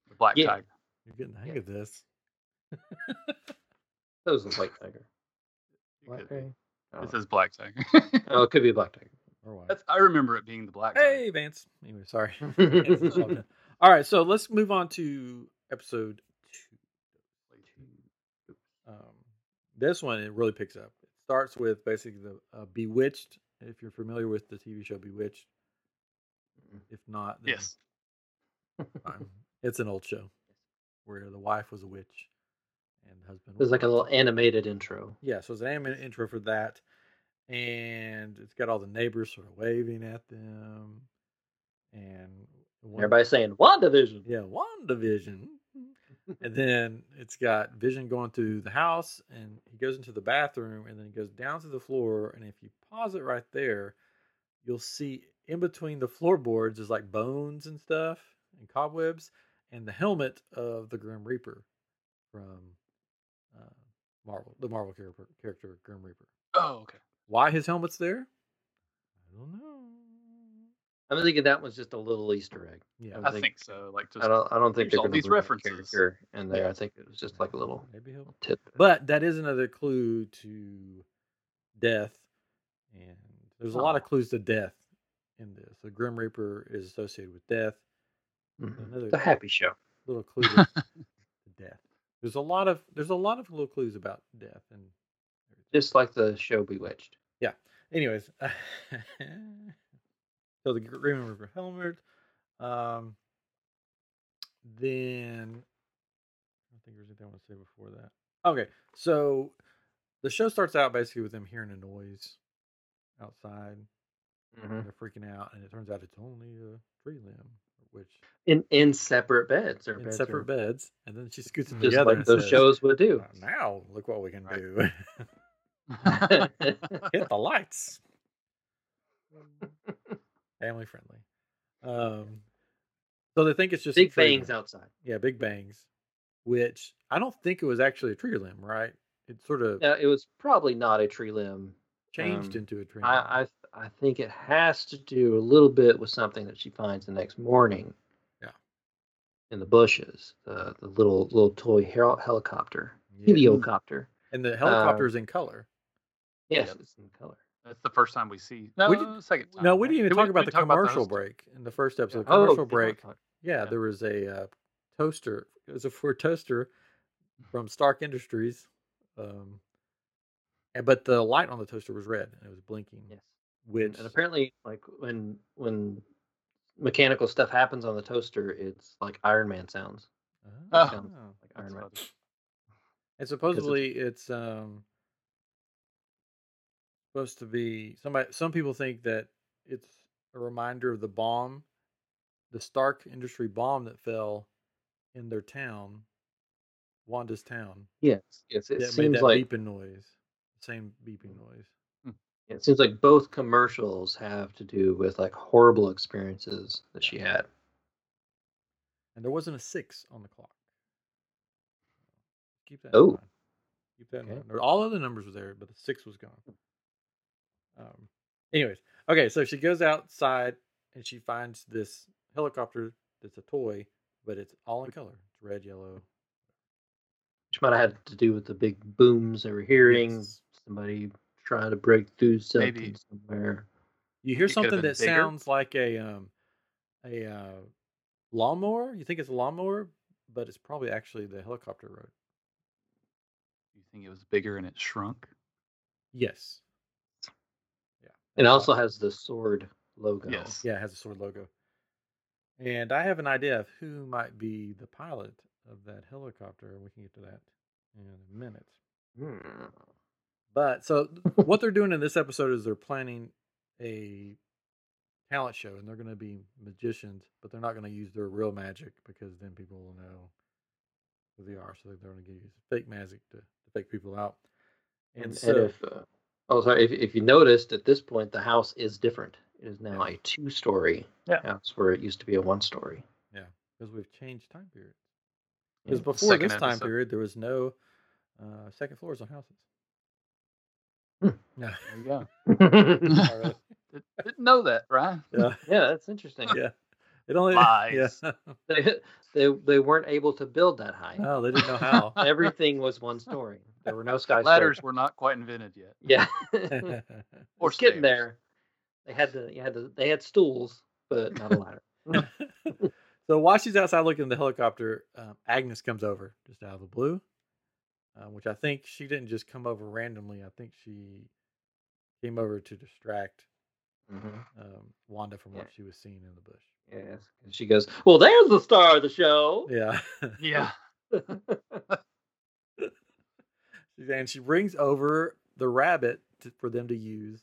Speaker 3: the Black
Speaker 2: Yeah.
Speaker 3: Tiger.
Speaker 1: You're getting the hang
Speaker 2: Yeah.
Speaker 1: of this.
Speaker 2: that was the White Tiger. Black
Speaker 3: could.
Speaker 2: Tiger? Oh.
Speaker 3: It says Black Tiger.
Speaker 2: Oh, it could be a Black Tiger.
Speaker 1: Or why?
Speaker 3: That's, I remember it being the Black
Speaker 1: Hey, Vance. Anyway, sorry. Vance is all done. All right, so let's move on to episode two. Um, this one it really picks up. It starts with basically the uh, Bewitched. If you're familiar with the TV show Bewitched, if not, then
Speaker 3: Yes.
Speaker 1: it's an old show where the wife was a witch and the husband.
Speaker 2: There's
Speaker 1: was
Speaker 2: like a little animated intro.
Speaker 1: Yeah, so it's an animated intro for that, and it's got all the neighbors sort of waving at them, and one-
Speaker 2: Everybody saying WandaVision.
Speaker 1: yeah, WandaVision, and then it's got Vision going through the house, and he goes into the bathroom, and then he goes down to the floor, and if you pause it right there, you'll see in between the floorboards is like bones and stuff and cobwebs, and the helmet of the Grim Reaper from uh, Marvel, the Marvel character, character Grim Reaper.
Speaker 3: Oh, okay.
Speaker 1: Why his helmet's there? I don't know.
Speaker 2: I'm thinking that was just a little Easter egg.
Speaker 1: Yeah,
Speaker 2: I
Speaker 3: I
Speaker 2: think-
Speaker 3: think so. Like just
Speaker 2: I don't. I don't think
Speaker 3: Here's
Speaker 2: they're
Speaker 3: all
Speaker 2: gonna
Speaker 3: these
Speaker 2: bring that
Speaker 3: references.
Speaker 2: here and there.
Speaker 1: Yeah.
Speaker 2: I think it was just like a little
Speaker 1: maybe he'll.
Speaker 2: tip.
Speaker 1: But that is another clue to death, and there's a lot of
Speaker 2: Oh.
Speaker 1: clues to death in this. The Grim Reaper is associated with death.
Speaker 2: Mhm.
Speaker 1: Another
Speaker 2: The Happy Show.
Speaker 1: little clue to to death. There's a lot of there's a lot of little clues about death and
Speaker 2: Just like the show Bewitched. Yeah.
Speaker 1: Anyways so the Grim Reaper helmet um then i don't think there's anything i want to say before that okay so the show starts out basically with them hearing a noise outside
Speaker 2: Mm-hmm.
Speaker 1: they're freaking out and it turns out it's only a tree limb which
Speaker 2: In in separate beds. Their
Speaker 1: in separate beds and then she scoots them
Speaker 2: just
Speaker 1: together
Speaker 2: like those
Speaker 1: says,
Speaker 2: shows would do.
Speaker 1: "Uh, now look what we can
Speaker 3: Right.
Speaker 1: do hit the lights family friendly. Um, so they think it's just
Speaker 2: Big bangs
Speaker 1: limb.
Speaker 2: outside.
Speaker 1: Yeah, big bangs, which I don't think it was actually a tree limb, right? It sort of
Speaker 2: Now, it was probably not a tree limb.
Speaker 1: changed
Speaker 2: um,
Speaker 1: into a tree limb.
Speaker 2: I, I I think it has to do a little bit with something that she finds the next morning.
Speaker 1: Yeah.
Speaker 2: In the bushes, the the little little toy hel- helicopter,
Speaker 1: Yeah.
Speaker 2: heliocopter.
Speaker 1: and the helicopter
Speaker 2: um,
Speaker 1: is in color.
Speaker 2: Yes, it's in color.
Speaker 3: That's the first time we see. No,
Speaker 1: We did-
Speaker 3: second time.
Speaker 1: No, we didn't even
Speaker 3: Did
Speaker 1: talk
Speaker 3: we-
Speaker 1: about
Speaker 3: we
Speaker 1: the
Speaker 3: talk
Speaker 1: commercial
Speaker 3: host?
Speaker 1: break in the first episode.
Speaker 3: Yeah.
Speaker 1: The commercial
Speaker 2: the
Speaker 1: break. Yeah,
Speaker 3: Yeah.
Speaker 1: there was a uh, toaster. It was a Ford toaster from Stark Industries. Um, and, but the light on the toaster was red and it was blinking.
Speaker 2: Yes.
Speaker 1: Which
Speaker 2: And apparently, like when when mechanical stuff happens on the toaster, it's like Iron Man sounds.
Speaker 1: Oh.
Speaker 2: sounds like Iron Man.
Speaker 3: funny.
Speaker 1: And supposedly it's um supposed to be somebody some people think that it's a reminder of the bomb, the Stark Industry bomb that fell in their town, Wanda's town.
Speaker 2: Yes, yes. It
Speaker 1: that made
Speaker 2: seems
Speaker 1: that
Speaker 2: like
Speaker 1: beeping noise. Same beeping mm, noise. Mm.
Speaker 2: it seems like both commercials have to do with like horrible experiences that she had.
Speaker 1: And there wasn't a six on the clock. Keep that
Speaker 2: Oh.
Speaker 1: in mind. Keep that in
Speaker 2: Okay.
Speaker 1: mind. All other numbers were there, but the six was gone. Hmm. Um. Anyways, okay, so she goes outside and she finds this helicopter that's a toy, but it's all in color. It's red, yellow.
Speaker 2: Which might have had to do with the big booms they were hearing.
Speaker 1: Yes.
Speaker 2: Somebody trying to break through something
Speaker 3: Maybe.
Speaker 2: somewhere.
Speaker 1: You hear
Speaker 3: It
Speaker 1: something that
Speaker 3: bigger.
Speaker 1: sounds like a um a uh, lawnmower. You think it's a lawnmower, but it's probably actually the helicopter road.
Speaker 3: You think it was bigger and it shrunk?
Speaker 1: Yes. Yeah.
Speaker 2: It also has the sword logo.
Speaker 3: Yes.
Speaker 1: Yeah, it has a sword logo. And I have an idea of who might be the pilot of that helicopter. We can get to that in a minute.
Speaker 2: Hmm.
Speaker 1: But so what they're doing in this episode is they're planning a talent show and they're going to be magicians, but they're not going to use their real magic because then people will know who they are. So they're going to use fake magic to, to fake people out. And,
Speaker 2: And,
Speaker 1: so,
Speaker 2: and if uh, oh sorry, if if you noticed at this point the house is different. It is now
Speaker 1: Yeah.
Speaker 2: a two story
Speaker 3: Yeah.
Speaker 2: house where it used to be a one story.
Speaker 1: Yeah, because we've changed time periods.
Speaker 2: Yeah.
Speaker 1: Because before
Speaker 3: Second
Speaker 1: this time
Speaker 3: episode.
Speaker 1: period, there was no uh, second floors on houses.
Speaker 2: Hmm.
Speaker 1: No.
Speaker 3: There you go.
Speaker 1: Not really.
Speaker 3: Did, didn't know that, right?
Speaker 1: yeah.
Speaker 2: yeah, that's interesting.
Speaker 1: Yeah. It only
Speaker 3: Lies.
Speaker 1: Yeah.
Speaker 2: They, they they weren't able to build that high.
Speaker 1: No, they didn't know how.
Speaker 2: Everything was one story. There were no skyscrapers.
Speaker 3: Ladders were not quite invented yet.
Speaker 2: Yeah.
Speaker 3: Or
Speaker 2: it's getting there. They had the you had the they had stools, but not a ladder.
Speaker 1: so while she's outside looking at the helicopter, um, Agnes comes over just out of the blue, uh, which I think she didn't just come over randomly. I think she came over to distract
Speaker 2: hmm
Speaker 1: um, Wanda from what
Speaker 2: Yeah.
Speaker 1: she was seeing in the bush.
Speaker 2: Yes. And she goes, Well, there's the star of the show.
Speaker 1: Yeah.
Speaker 3: Yeah.
Speaker 1: And she brings over the rabbit to, for them to use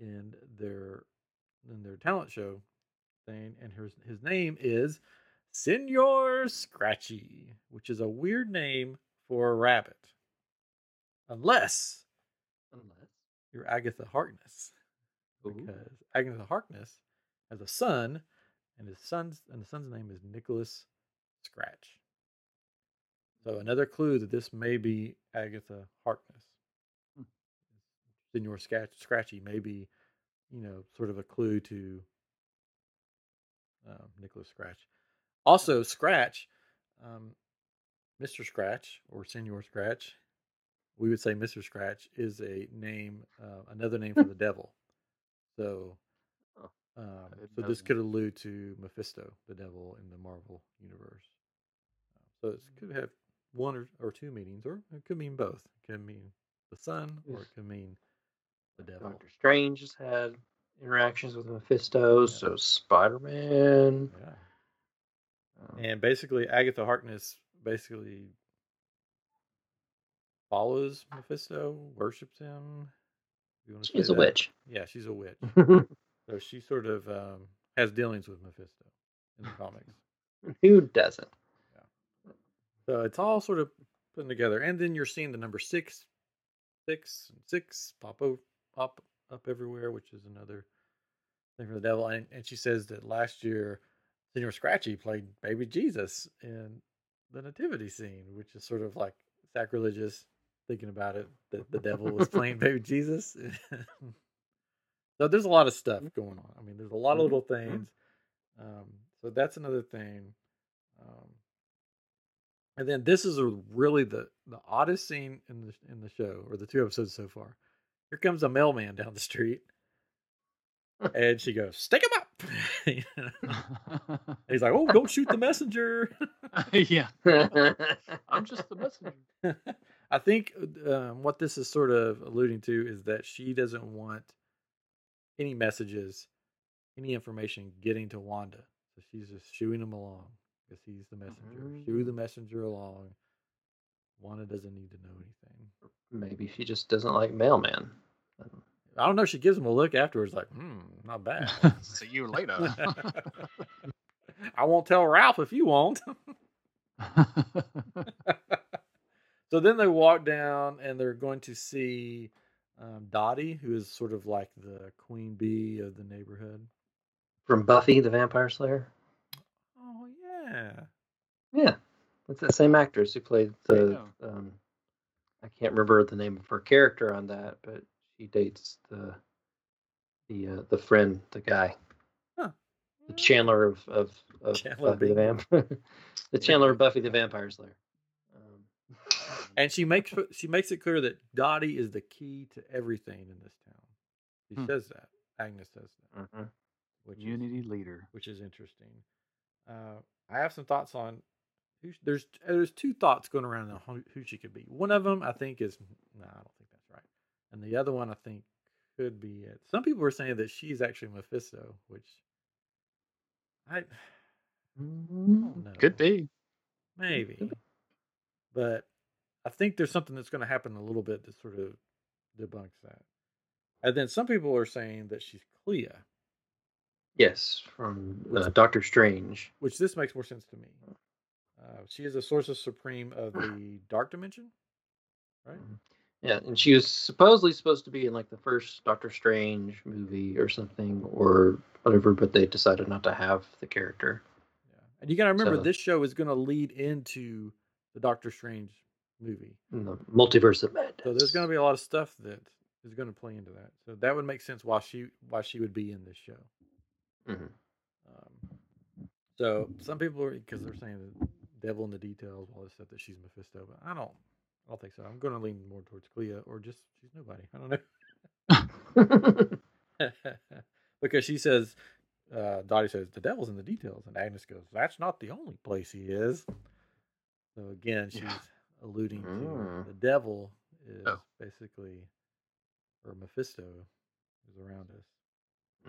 Speaker 1: in their in their talent show thing, and his his name is Senor Scratchy, which is a weird name for a rabbit, unless
Speaker 2: Unless.
Speaker 1: you're Agatha Harkness,
Speaker 2: Ooh.
Speaker 1: because Agatha Harkness has a son, and his son's and the son's name is Nicholas Scratch. So another clue that this may be Agatha Harkness.
Speaker 3: Hmm.
Speaker 1: Senor Scratch, Scratchy may be, you know, sort of a clue to um, Nicholas Scratch. Also, Scratch, um, Mr. Scratch or Senor Scratch, we would say Mr. Scratch is a name, uh, another name for the devil. So,
Speaker 2: Oh.
Speaker 1: um, so this could allude to Mephisto, the devil in the Marvel universe. So it could have one or, or two meanings, or it could mean both. It could mean the sun, or it could mean the devil.
Speaker 2: Doctor Strange has had interactions with Mephisto, so Spider Man.
Speaker 1: Yeah.
Speaker 2: Um,
Speaker 1: And basically, Agatha Harkness basically follows Mephisto, worships him.
Speaker 2: she's a
Speaker 1: that.
Speaker 2: witch.
Speaker 1: Yeah, she's a witch. so she sort of um, has dealings with Mephisto in the comics.
Speaker 2: Who doesn't?
Speaker 1: So it's all sort of put together, and then you're seeing the number six, six, and six pop o- pop up everywhere, which is another thing for the devil. And, and she says that last year, Senor Scratchy played Baby Jesus in the nativity scene, which is sort of like sacrilegious. Thinking about it, that the devil was playing Baby Jesus. so there's a lot of stuff going on. I mean, there's a lot of
Speaker 2: Mhm.
Speaker 1: little things. Um, so that's another thing. Um, and then this is a really the the oddest scene in the in the show or the two episodes so far. Here comes a mailman down the street, and she goes, "Stick him up." He's like, "Oh, don't shoot the messenger."
Speaker 3: yeah. I'm just the messenger.
Speaker 1: I think um, what this is sort of alluding to is that she doesn't want any messages, any information getting to Wanda, so she's just shooing him along because he's the messenger. Shoo the messenger along. Wanda doesn't need to know anything.
Speaker 2: Maybe she just doesn't like mailman.
Speaker 1: I don't know. She gives him a look afterwards, like, "Hmm, not bad."
Speaker 3: See you later.
Speaker 1: I won't tell Ralph if you won't. so then they walk down and they're going to see um, Dottie, who is sort of like the queen bee of the neighborhood.
Speaker 2: From Buffy the Vampire Slayer.
Speaker 1: Oh yeah,
Speaker 2: Yeah. It's the same actress who played the um I can't remember the name of her character on that, but she dates the the uh, the friend, the guy,
Speaker 1: Huh.
Speaker 2: the Chandler of of, of
Speaker 1: Chandler
Speaker 2: Buffy the
Speaker 1: Bing.
Speaker 2: Vamp, the Chandler of Buffy the Vampire Slayer. Um,
Speaker 1: And she makes she makes it clear that Dottie is the key to everything in this town. She
Speaker 3: Hmm.
Speaker 1: says that. Agnes says that,
Speaker 2: mhm.
Speaker 1: which is,
Speaker 3: Unity leader.
Speaker 1: which is interesting. Uh, I have some thoughts on who sh- there's there's two thoughts going around on who, who she could be. One of them I think is no, I don't think that's right, and the other one I think could be it. Some people are saying that she's actually Mephisto, which I, I don't mm-hmm. know.
Speaker 3: Could be.
Speaker 1: Maybe. But I think there's something that's going to happen a little bit that sort of debunks that. And then some people are saying that she's Clea,
Speaker 2: Yes, from uh, Doctor Strange.
Speaker 1: which this makes more sense to me. Uh, she is a of supreme of the dark dimension, right?
Speaker 2: Yeah, and she was supposedly supposed to be in like the first Doctor Strange movie or something or whatever, but they decided not to have the character.
Speaker 1: Yeah. And you got to remember,
Speaker 2: So-
Speaker 1: this show is going to lead into the Doctor Strange movie.
Speaker 2: in the multiverse of madness.
Speaker 1: So there's going to be a lot of stuff that is going to play into that. So that would make sense why she why she would be in this show.
Speaker 2: Mhm.
Speaker 1: Um, so some people are because they're saying the devil in the details, all this stuff that she's Mephisto, but I don't, I don't think so. I'm going to lean more towards Clea or just she's nobody. I don't know because she says, uh, Dottie says the devil's in the details, and Agnes goes, "That's not the only place he is." So again, she's alluding to
Speaker 2: Mm.
Speaker 1: the devil is
Speaker 3: Oh.
Speaker 1: basically, or Mephisto is around us.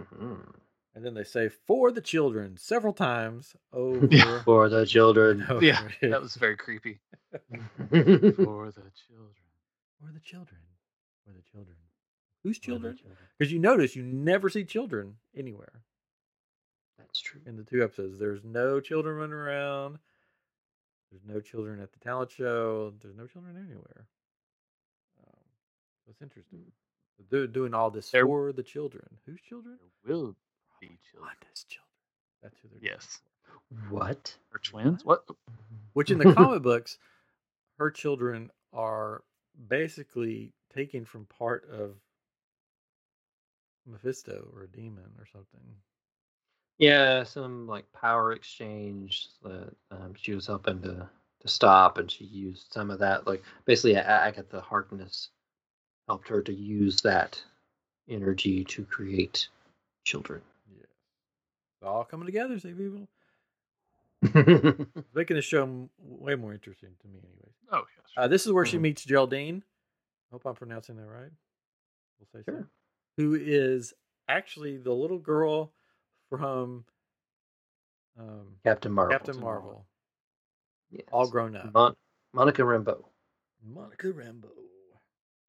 Speaker 2: Mhm.
Speaker 1: And then they say for the children several times over.
Speaker 3: Yeah.
Speaker 2: For the children.
Speaker 1: and over
Speaker 3: Yeah. That was very creepy.
Speaker 2: For
Speaker 3: For the children.
Speaker 1: For the children. For the children. Whose children?
Speaker 2: children.
Speaker 1: Because you notice you never see children anywhere
Speaker 2: That's true.
Speaker 1: in the two episodes. There's no children running around. There's no children at the talent show. There's no children anywhere. Um, so it's interesting. They're doing all this
Speaker 3: There-
Speaker 1: for the children. Whose children?
Speaker 3: There will be children.
Speaker 1: Wanda's children. That's who they're
Speaker 3: Yes.
Speaker 2: What?
Speaker 3: Her twins? What?
Speaker 1: Which in the comic books, her children are basically taken from part of Mephisto or a demon or something.
Speaker 2: Yeah, some like power exchange that um, she was helping to to stop, and she used some of that. Like basically, A- Agatha Harkness helped her to use that energy to create children.
Speaker 1: Yeah. It's all coming together, see people. It's making the show m- way more interesting to me, anyways.
Speaker 3: Oh, yes.
Speaker 1: Uh, this is where she
Speaker 2: Mhm.
Speaker 1: meets Geraldine. Hope I'm pronouncing that right. We'll say so. Who is actually the little girl from um,
Speaker 2: Captain Marvel.
Speaker 1: Captain Marvel,
Speaker 2: Yes.
Speaker 1: all grown up.
Speaker 2: Mon- Monica Rambeau.
Speaker 1: Monica Rambeau.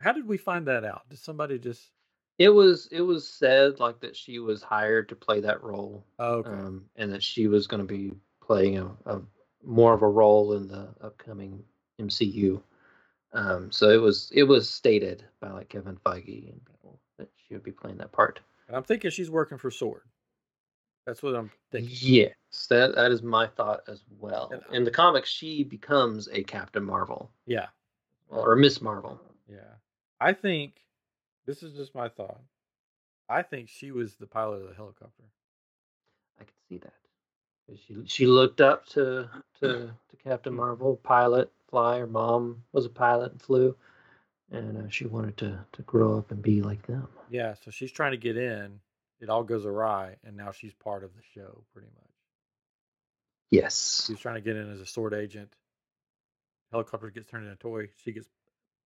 Speaker 1: How did we find that out? Did somebody just?
Speaker 2: It was it was said like that she was hired to play that role,
Speaker 1: Oh, okay.
Speaker 2: um, and that she was going to be playing a, a more of a role in the upcoming MCU. Um, so it was it was stated by like Kevin Feige and people that she would be playing that part.
Speaker 1: and I'm thinking she's working for Sword. That's what I'm thinking.
Speaker 2: Yes, that that is my thought as well.
Speaker 1: And-
Speaker 2: In the comics, she becomes a Captain Marvel
Speaker 1: Yeah,
Speaker 2: or Miss Marvel.
Speaker 1: yeah. I think this is just my thought. I think she was the pilot of the helicopter.
Speaker 2: I could see that. She she looked up to to to Captain Marvel, pilot, fly. Her mom was a pilot and flew, and uh, she wanted to to grow up and be like them.
Speaker 1: Yeah, so she's trying to get in. It all goes awry, and now she's part of the show, pretty much.
Speaker 2: Yes.
Speaker 1: She's trying to get in as a sword agent. Helicopter gets turned into a toy. She gets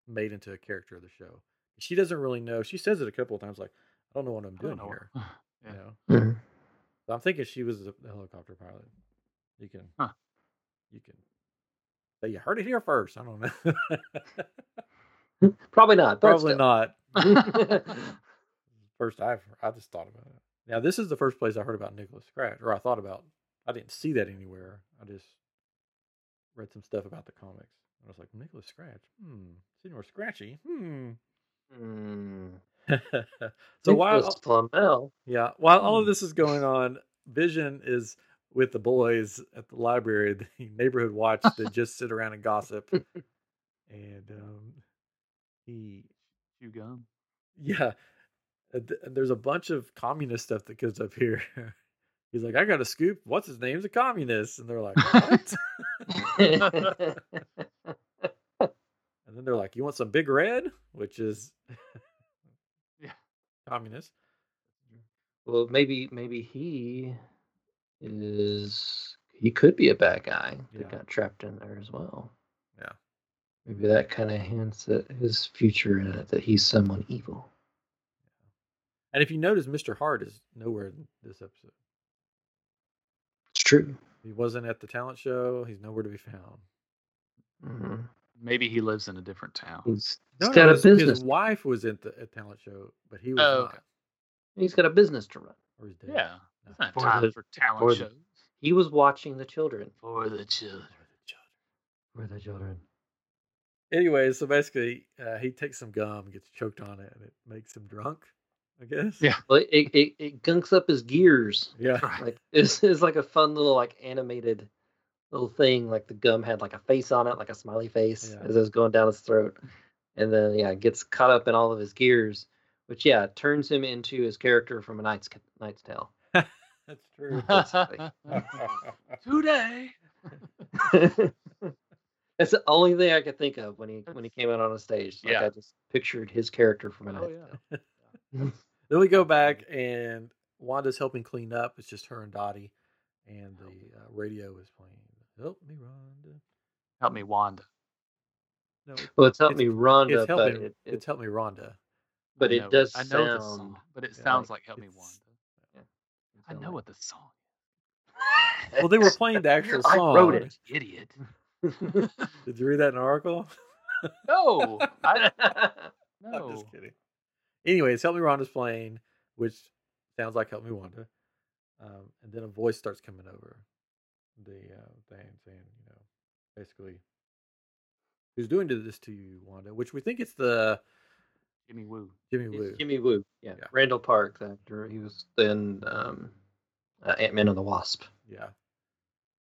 Speaker 1: made into a character of the show. She doesn't really know. She says it a couple of times, like, "I don't know what I'm doing
Speaker 3: know.
Speaker 1: here."
Speaker 3: Yeah.
Speaker 1: You know,
Speaker 2: Mhm.
Speaker 1: so I'm thinking she was the, the helicopter pilot. You can,
Speaker 3: Huh.
Speaker 1: you can. Say you heard it here first. I don't know.
Speaker 2: Probably not.
Speaker 1: Probably not.
Speaker 2: not.
Speaker 1: First, I've I just thought about it. Now, this is the first place I heard about Nicholas Scratch, or I thought about. I didn't see that anywhere. I just read some stuff about the comics. I was like, Nicholas Scratch, hmm, Senor Scratchy, hmm.
Speaker 2: Mm.
Speaker 1: so while yeah, while all of
Speaker 2: Hmm.
Speaker 1: this is going on, Vision is with the boys at the library, the neighborhood watch that just sit around and gossip. and um, he
Speaker 3: Chew gum.
Speaker 1: yeah. uh, There's a bunch of communist stuff that goes up here. He's like, I got a scoop. What's his name's a communist, and they're like, what? And then they're like, you want some big red, which is
Speaker 3: Yeah.
Speaker 1: communist.
Speaker 2: well, maybe maybe he is he could be a bad guy that
Speaker 1: Yeah.
Speaker 2: got trapped in there as well.
Speaker 1: Yeah.
Speaker 2: Maybe that kind of hints at his future in it that he's someone evil.
Speaker 1: And if you notice, Mr. Hart is nowhere in this episode.
Speaker 2: It's true.
Speaker 1: He wasn't at the talent show. He's nowhere to be found.
Speaker 2: hmm
Speaker 3: Maybe he lives in a different town.
Speaker 2: He's,
Speaker 1: No,
Speaker 2: he's
Speaker 1: no,
Speaker 2: got a
Speaker 1: his,
Speaker 2: business.
Speaker 1: his wife was at the at talent show, but he was
Speaker 3: Oh,
Speaker 1: not.
Speaker 3: okay.
Speaker 2: He's got a business to run.
Speaker 1: Or he's dead.
Speaker 3: Yeah.
Speaker 1: No.
Speaker 3: Not
Speaker 2: For
Speaker 3: time
Speaker 2: the-
Speaker 3: for talent
Speaker 2: for the-
Speaker 3: shows.
Speaker 2: He was watching the children.
Speaker 3: For the children.
Speaker 2: For the children.
Speaker 1: Anyway, so basically, uh, he takes some gum, gets choked on it, and it makes him drunk. I guess.
Speaker 3: Yeah.
Speaker 2: Well, it, it, it gunks up his gears.
Speaker 1: Yeah.
Speaker 3: Right.
Speaker 2: Like it's, it's like a fun little like animated little thing. Like the gum had like a face on it, like a smiley face
Speaker 1: Yeah.
Speaker 2: as it was going down his throat. And then yeah, gets caught up in all of his gears, which yeah, turns him into his character from a Knight's Knight's Tale.
Speaker 1: That's true.
Speaker 3: Today.
Speaker 2: That's the only thing I could think of when he when he came out on a stage. Like
Speaker 3: Yeah.
Speaker 2: I just pictured his character from a
Speaker 3: Oh,
Speaker 2: Knight's
Speaker 3: yeah.
Speaker 2: Tale.
Speaker 1: then we go back, and Wanda's helping clean up. It's just her and Dottie, and the uh, radio is playing. Help me, Rhonda.
Speaker 3: Help me, Wanda.
Speaker 1: No, it-
Speaker 2: Well, it's helped
Speaker 1: It's-
Speaker 2: me Rhonda,
Speaker 1: it's
Speaker 2: but
Speaker 1: helping.
Speaker 2: it, it,
Speaker 1: it's help me, Rhonda.
Speaker 2: but it does
Speaker 3: I know the
Speaker 2: sound.
Speaker 3: song, but it
Speaker 1: yeah,
Speaker 3: sounds
Speaker 2: like
Speaker 3: like Help Me,
Speaker 1: it's-
Speaker 3: Wanda. I know
Speaker 2: like-
Speaker 3: what the song
Speaker 1: Well, they were playing the actual song.
Speaker 2: I wrote it,
Speaker 3: Idiot.
Speaker 1: Did you read that in an article?
Speaker 3: No. I,
Speaker 1: I'm
Speaker 3: no.
Speaker 1: just kidding. Anyways, Help Me Rhonda's playing, which sounds like Help Me Wanda. Um, and then a voice starts coming over the uh, thing saying, you know, basically, who's doing this to you, Wanda? Which we think it's the
Speaker 3: Jimmy Woo.
Speaker 1: Jimmy
Speaker 2: It's
Speaker 1: Woo.
Speaker 2: Jimmy Woo. Yeah.
Speaker 1: Yeah.
Speaker 2: Randall Park, the actor. He was then um, uh, Ant Man and the Wasp.
Speaker 1: Yeah.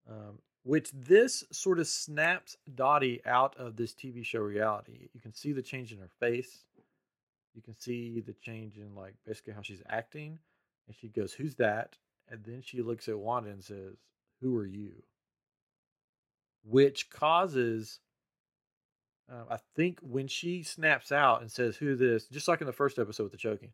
Speaker 1: Um, which this sort of snaps Dottie out of this TV show reality. You can see the change in her face. You can see the change in like basically how she's acting. And she goes, Who's that? And then she looks at Wanda and says, Who are you? Which causes uh, I think when she snaps out and says, Who this? Just like in the first episode with the choking,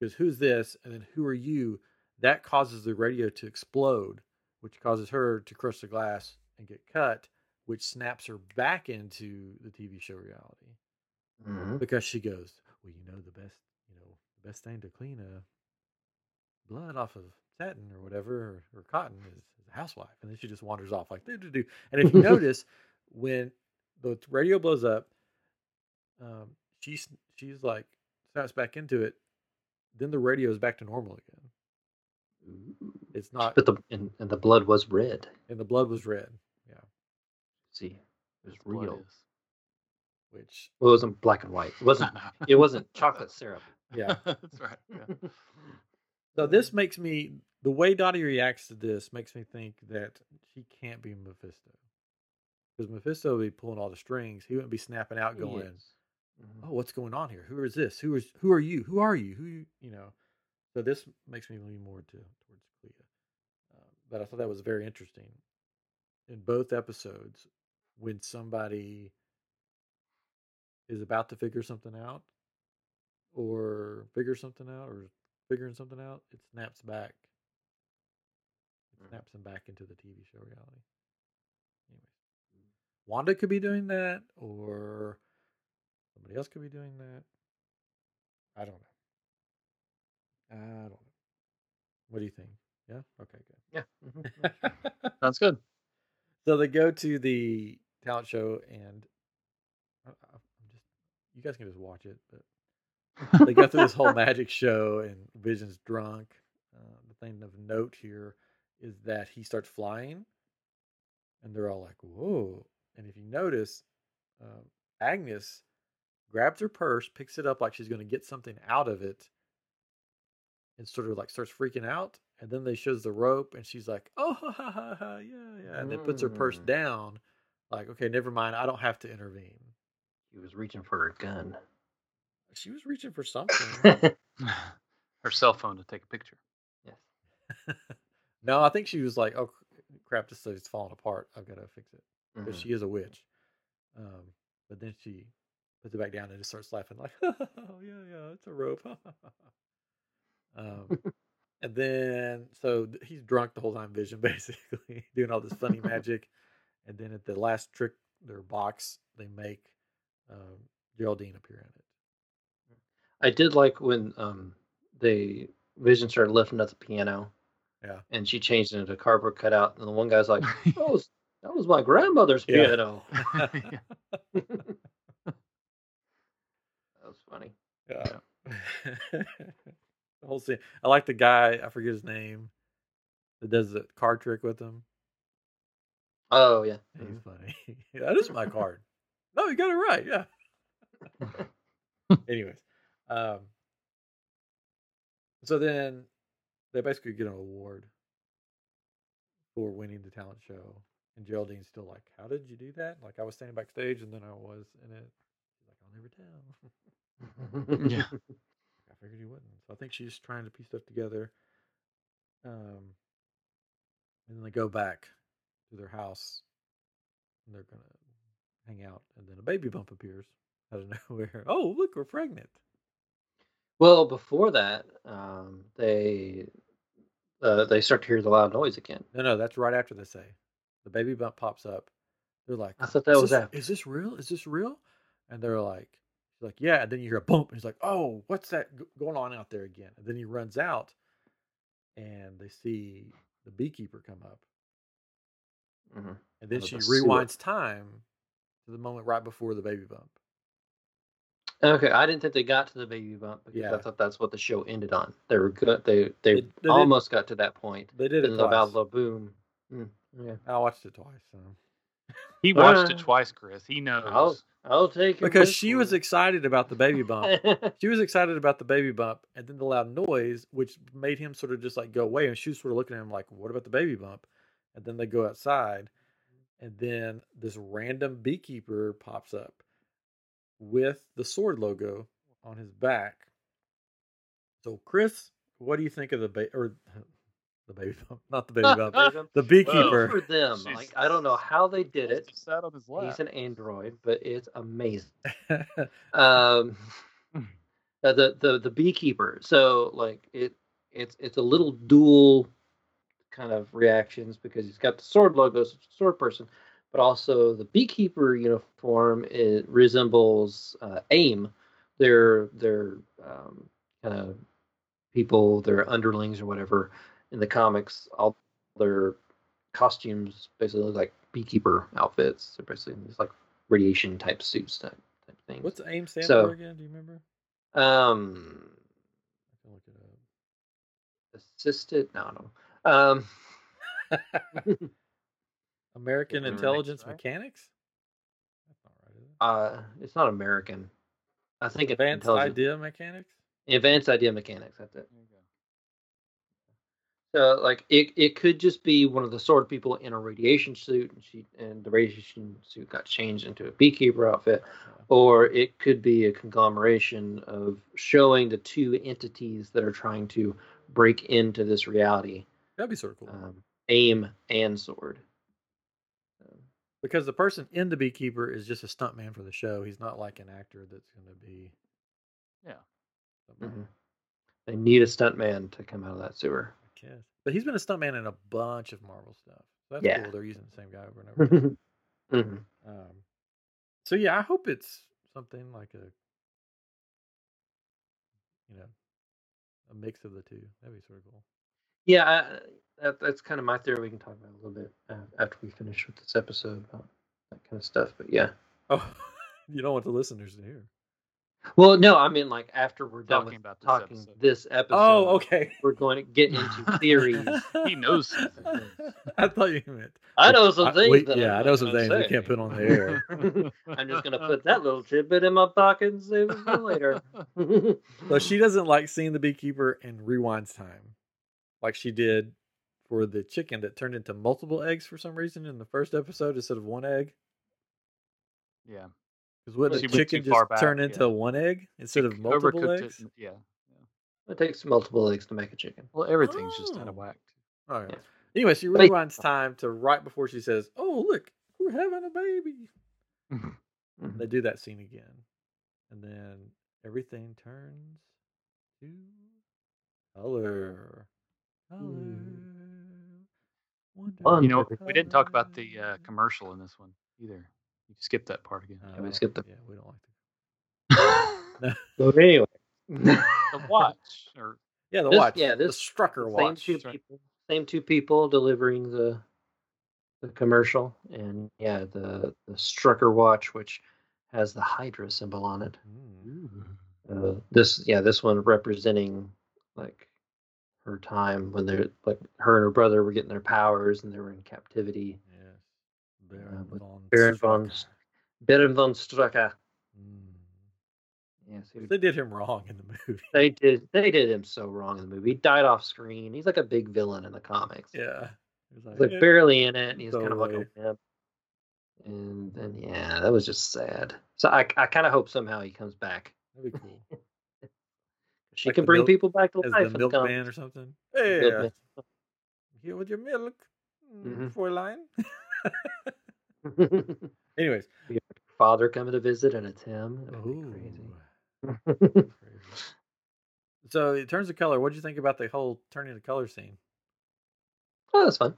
Speaker 1: because Who's this? And then who are you? That causes the radio to explode, which causes her to crush the glass and get cut, which snaps her back into the TV show reality
Speaker 2: Mm-hmm.
Speaker 1: because she goes, Well, you know, the best, you know, the best thing to clean a blood off of satin or whatever or, or cotton is, is a housewife. And then she just wanders off like do do do. And if you notice, when the radio blows up, um, she's she's like snaps back into it. Then the radio is back to normal again. It's not,
Speaker 2: But the and, and the blood was red.
Speaker 1: and the blood was red. Yeah,
Speaker 2: See, it was real.
Speaker 3: is.
Speaker 1: which
Speaker 2: Well, it wasn't black and white. It wasn't. it wasn't chocolate syrup.
Speaker 1: yeah.
Speaker 3: That's right. Yeah.
Speaker 1: So this makes me the way Dottie reacts to this makes me think that she can't be Mephisto. Because Mephisto would be pulling all the strings. He wouldn't be snapping out going.
Speaker 2: Mhm.
Speaker 1: Oh, what's going on here? Who is this? Who is who are you? Who are you? Who you you know? So this makes me lean more to towards Clea. Um, but I thought that was very interesting. In both episodes, when somebody is about to figure something out, or figure something out, or figuring something out, it snaps back. It
Speaker 2: Mhm.
Speaker 1: snaps them back into the TV show reality. Anyways, Wanda could be doing that, or somebody else could be doing that. I don't know. I don't know. What do you think? Yeah. Okay.
Speaker 2: Yeah. mhm.
Speaker 1: Good.
Speaker 3: Sounds good.
Speaker 1: so they go to the talent show, and I- I'm just you guys can just watch it, but they go through this whole magic show, and Vision's drunk. Uh, the thing of note here is that he starts flying, and they're all like, "Whoa!" And if you notice, um, Agnes grabs her purse, picks it up like she's going to get something out of it, and sort of like starts freaking out. And then they shows the rope, and she's like, "Oh, ha, ha, ha, ha, yeah, yeah," and then puts her purse
Speaker 2: Mm.
Speaker 1: down, like, "Okay, never mind, I don't have to intervene."
Speaker 2: He was reaching for a gun.
Speaker 1: She was reaching for something.
Speaker 3: Her cell phone to take a picture.
Speaker 2: yes.
Speaker 1: no, I think she was like, "Oh crap, this is falling apart. I've got to fix it." Because
Speaker 2: Mhm.
Speaker 1: she is a witch. Um, but then she puts it back down and just starts laughing like, "Oh yeah, yeah, it's a rope." um, and then so he's drunk the whole time, Vision basically doing all this funny magic. And then at the last trick, their box, they make um, Geraldine appear in it.
Speaker 2: I did like when um they Vision started lifting up the piano.
Speaker 1: Yeah.
Speaker 2: And she changed it into a cardboard cutout, and the one guy's like, "That was that was my grandmother's
Speaker 1: Yeah.
Speaker 2: piano." That was funny.
Speaker 1: Yeah. the whole scene. I like the guy. I forget his name. That does the card trick with him.
Speaker 2: Oh yeah.
Speaker 1: He's funny. that is my card. No, you got it right. Yeah. Anyways, um, so then they basically get an award for winning the talent show, and Geraldine's still like, "How did you do that?" Like I was standing backstage, and then I was in it. She's like, "I'll never tell."
Speaker 3: Yeah.
Speaker 1: I figured you wouldn't. So I think she's trying to piece stuff together. Um, and then they go back to their house, and they're gonna hang out. And then a baby bump appears out of nowhere. Oh, look, we're pregnant.
Speaker 2: Well, before that, um, they uh, they start to hear the loud noise again.
Speaker 1: No, no, that's right after they say the baby bump pops up. They're like,
Speaker 2: I thought that
Speaker 1: "Is
Speaker 2: was
Speaker 1: this-
Speaker 2: after.
Speaker 1: Is this real? Is this real? And they're like, she's like, yeah. And then you hear a bump, and he's like, oh, what's that g- going on out there again? And then he runs out, and they see the beekeeper come up,
Speaker 2: Mhm.
Speaker 1: and then she rewinds time to the moment right before the baby bump.
Speaker 2: Okay, I didn't think they got to the baby bump because
Speaker 1: Yeah.
Speaker 2: I thought that's what the show ended on. They were good. They they,
Speaker 1: They- they did-
Speaker 2: almost got to that point.
Speaker 1: They did it
Speaker 2: Then the
Speaker 1: twice.
Speaker 2: loud boom. Mm, yeah.
Speaker 1: I watched it twice. So.
Speaker 3: He watched it twice, Chris. He knows.
Speaker 2: I'll I'll take it
Speaker 1: Because
Speaker 2: with
Speaker 1: she was excited about the baby bump. she was excited about the baby bump and then the loud noise, which made him sort of just like go away. And she was sort of looking at him like, What about the baby bump? And then they go outside, and then this random beekeeper pops up with the sword logo on his back. So, Chris, what do you think of the baby or the baby bump? Not the baby bump, the
Speaker 2: Good
Speaker 1: beekeeper.
Speaker 2: for them.
Speaker 3: She's-
Speaker 2: Like I don't know how they did it.
Speaker 3: Sat on his lap.
Speaker 2: He's an android, but it's amazing. Um, uh, the the the beekeeper. So like it it's it's a little dual kind of reactions because he's got the sword logo, so it's sword person, but also the beekeeper uniform it resembles uh, AIM. They're they're um, kind of people, they're underlings or whatever in the comics. All their costumes basically look like beekeeper outfits. They're basically these like radiation type suits type type things.
Speaker 1: What's AIM stand
Speaker 2: So-
Speaker 1: for again? Do you remember?
Speaker 2: um
Speaker 1: I can look it up.
Speaker 2: assisted? No, no. Um,
Speaker 1: American
Speaker 3: Remember
Speaker 1: Intelligence
Speaker 3: right?
Speaker 1: Mechanics? That's not right, is it?
Speaker 2: uh, it's not American. I think it's
Speaker 1: Advanced Idea Mechanics?
Speaker 2: Advanced idea mechanics. That's it. So like it, it could just be one of the sword people in a radiation suit, and she and the radiation suit got changed into a beekeeper outfit, or it could be a conglomeration of showing the two entities that are trying to break into this reality,
Speaker 1: That'd be sort of cool.
Speaker 2: um, aim and sword.
Speaker 1: Because the person in the beekeeper is just a stuntman for the show. He's not like an actor that's going to be.
Speaker 3: Yeah.
Speaker 1: something,
Speaker 2: mhm. They need a stuntman to come out of that sewer.
Speaker 1: I guess. But he's been a stuntman in a bunch of Marvel stuff. So that's
Speaker 2: Yeah.
Speaker 1: cool. They're using the same guy over and over. again.
Speaker 2: Mhm.
Speaker 1: um, so yeah, I hope it's something like a, you know, a mix of the two. That'd be sort of cool.
Speaker 2: Yeah, I, that, that's kind of my theory. We can talk about a little bit uh, after we finish with this episode about that kind of stuff. But yeah,
Speaker 1: Oh, you don't want the listeners to hear.
Speaker 2: well, no, I mean like after we're done
Speaker 3: Talking
Speaker 2: with
Speaker 3: about this
Speaker 2: talking
Speaker 3: episode.
Speaker 2: this episode.
Speaker 1: Oh, okay.
Speaker 2: We're going to get into theories.
Speaker 3: He knows some things.
Speaker 1: I thought you meant.
Speaker 2: I know some
Speaker 1: I-
Speaker 2: things.
Speaker 1: we-
Speaker 2: that
Speaker 1: yeah,
Speaker 2: I'm
Speaker 1: I know some
Speaker 2: gonna
Speaker 1: things we can't put on the air.
Speaker 2: I'm just gonna put that little tidbit in my pocket and save it for later.
Speaker 1: So she doesn't like seeing the beekeeper and rewinds time, like she did for the chicken that turned into multiple eggs for some reason in the first episode instead of one egg.
Speaker 3: Yeah.
Speaker 1: Because would
Speaker 3: She
Speaker 1: the chicken just
Speaker 3: back,
Speaker 1: turn
Speaker 3: yeah.
Speaker 1: into one egg instead of multiple eggs?
Speaker 3: It, yeah.
Speaker 2: It takes multiple eggs to make a chicken.
Speaker 3: Well, everything's just out
Speaker 1: Oh.
Speaker 3: of whacked.
Speaker 1: All right.
Speaker 2: Yeah.
Speaker 1: Anyway, she
Speaker 2: But
Speaker 1: rewinds time to right before she says, "Oh, look, we're having a baby."
Speaker 2: Mhm.
Speaker 1: They do that scene again, and then everything turns to color. Color. Wonder
Speaker 2: Fun.
Speaker 3: You know, we didn't talk about the uh, commercial in this one either. You skipped that part again.
Speaker 2: Yeah, we
Speaker 1: Uh,
Speaker 2: skipped the-
Speaker 1: Yeah, we don't like the.
Speaker 2: So anyway,
Speaker 3: the watch, or
Speaker 1: Yeah, the
Speaker 2: This-
Speaker 1: watch.
Speaker 2: yeah,
Speaker 1: the
Speaker 2: this-
Speaker 1: Strucker
Speaker 2: same
Speaker 1: watch.
Speaker 2: two
Speaker 3: that's right.
Speaker 2: people, same two people delivering the the commercial, and yeah, the the Strucker watch, which has the Hydra symbol on it.
Speaker 1: Mm.
Speaker 2: Uh, this, yeah, this one representing like her time when they're like her and her brother were getting their powers and they were in captivity.
Speaker 1: Yes. Baron
Speaker 2: with
Speaker 1: von
Speaker 2: Baron von
Speaker 1: Strucker.
Speaker 2: Baron von Strucker.
Speaker 1: Mm.
Speaker 2: Yes, he-
Speaker 1: They did him wrong in the movie.
Speaker 2: they did. They did him so wrong in the movie. He died off screen. He's like a big villain in the comics.
Speaker 1: Yeah.
Speaker 2: He's like
Speaker 1: "Eh,
Speaker 2: barely in it, and he's kind of like a wimp. And then yeah, that was just sad. So I, I kind of hope somehow he comes back.
Speaker 1: That'd be cool.
Speaker 2: She
Speaker 1: Like
Speaker 2: can bring
Speaker 1: milk-
Speaker 2: people back to
Speaker 1: As
Speaker 2: life.
Speaker 1: the
Speaker 2: in the
Speaker 1: milkman or something. Hey,
Speaker 2: milkman.
Speaker 1: here with your milk, mm,
Speaker 2: Mhm.
Speaker 1: Fräulein. Anyways.
Speaker 2: Father coming to visit, and it's him. That would be
Speaker 1: Ooh.
Speaker 2: crazy.
Speaker 1: Crazy. So it turns to color. What do you think about the whole turning to color scene?
Speaker 2: oh, that's fun.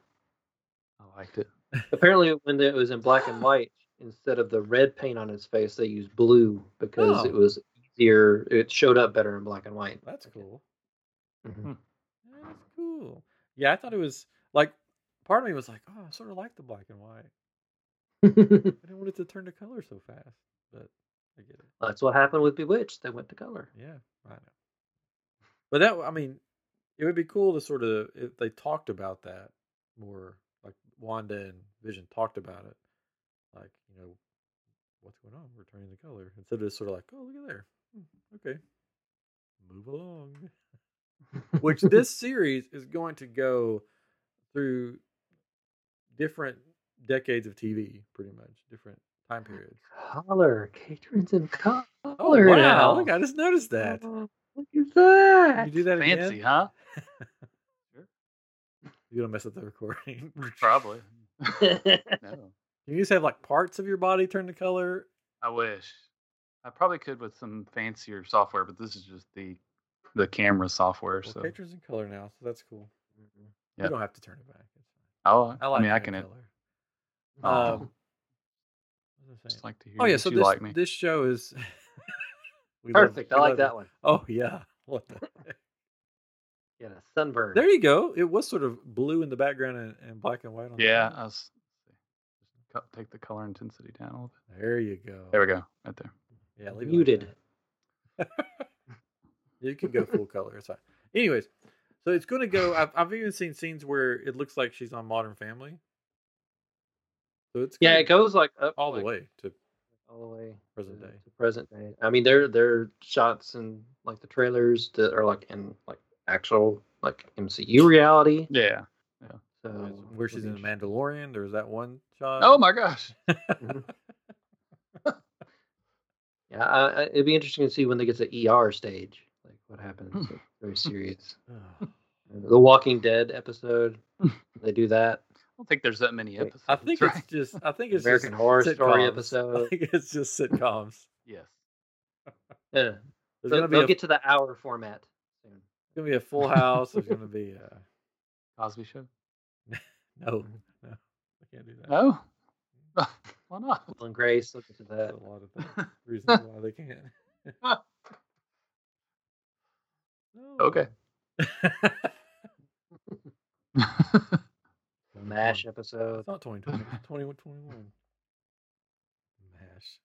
Speaker 3: I liked it.
Speaker 2: Apparently, when it was in black and white, instead of the red paint on his face, they used blue because
Speaker 1: Oh.
Speaker 2: it was easier. It showed up better in black and white.
Speaker 1: That's cool.
Speaker 2: Mhm.
Speaker 1: That's cool. Yeah, I thought it was like part of me was like, oh, I sort of like the black and white. I didn't want it to turn to color so fast, but I get it.
Speaker 2: That's what happened with Bewitched. They went to color.
Speaker 1: Yeah, I know. But that, I mean, it would be cool to sort of if they talked about that more, like Wanda and Vision talked about it, like you know, what's going on? We're turning the color instead of just sort of like, oh, look at there. Hmm, Okay, move along. Which this series is going to go through different decades of TV, pretty much different time periods.
Speaker 2: Color. Catherine's in color.
Speaker 1: Oh wow!
Speaker 2: now.
Speaker 1: Look, I just noticed that.
Speaker 2: Oh, look at that.
Speaker 1: You do that
Speaker 3: Fancy,
Speaker 1: again?
Speaker 3: huh?
Speaker 1: You're gonna mess up the recording.
Speaker 3: Probably. No,
Speaker 1: you just have like parts of your body turn to color?
Speaker 3: I wish. I probably could with some fancier software, but this is just the the camera software.
Speaker 1: Well,
Speaker 3: So
Speaker 1: pictures in color now, so that's cool.
Speaker 3: Yeah.
Speaker 1: You don't have to turn it back.
Speaker 3: Oh.
Speaker 1: I like.
Speaker 3: I mean, I can
Speaker 1: color.
Speaker 3: Oh.
Speaker 1: Um, I
Speaker 3: just like to hear
Speaker 1: oh yeah, so this
Speaker 3: like me.
Speaker 1: this show is We love-
Speaker 2: Perfect. I like that
Speaker 1: it.
Speaker 2: one.
Speaker 1: Oh yeah. What the?
Speaker 2: Yeah, sunburn.
Speaker 1: There you go. It was sort of blue in the background and, and black and white on
Speaker 3: Yeah,
Speaker 1: side.
Speaker 3: I was, take the color intensity down a little bit.
Speaker 1: There you go.
Speaker 3: There we go, right there.
Speaker 1: Yeah, leave it like You can go full color. It's fine. Anyways, so it's going to go. I've, I've even seen scenes where it looks like she's on Modern Family. So it's
Speaker 2: Yeah, it goes like up
Speaker 1: all the way to
Speaker 2: all the way
Speaker 1: present
Speaker 2: to,
Speaker 1: day.
Speaker 2: to present day. I mean, there there are shots and like the trailers that are like in like actual like MCU reality.
Speaker 3: Yeah.
Speaker 2: So
Speaker 1: where she's in the Mandalorian. There's that one shot.
Speaker 3: Oh my gosh. Mm-hmm.
Speaker 2: interesting. Yeah, I, I, it'd be interesting to see when they get to the ER stage, like what happens.
Speaker 3: Hmm.
Speaker 2: It's very serious. The Walking Dead episode, they do that.
Speaker 3: I don't think there's that many episodes.
Speaker 1: I think
Speaker 3: right?
Speaker 1: it's just. I think it's
Speaker 2: American
Speaker 1: just
Speaker 2: Horror Story
Speaker 1: sitcoms.
Speaker 2: episode.
Speaker 1: I think it's just sitcoms.
Speaker 3: yes.
Speaker 2: Yeah,
Speaker 1: There's
Speaker 2: they'll, they'll
Speaker 1: a,
Speaker 2: get to the hour format soon.
Speaker 1: It's gonna be a Full House. There's gonna be a
Speaker 3: Cosby Show.
Speaker 1: no, no, I can't do that.
Speaker 3: No. Why not?
Speaker 2: Will and Grace, look into
Speaker 1: There's
Speaker 2: that.
Speaker 1: a lot of things, reasons why they can't.
Speaker 3: Okay.
Speaker 2: The Mash episode.
Speaker 1: It's not 2020. It's 2121. Mash.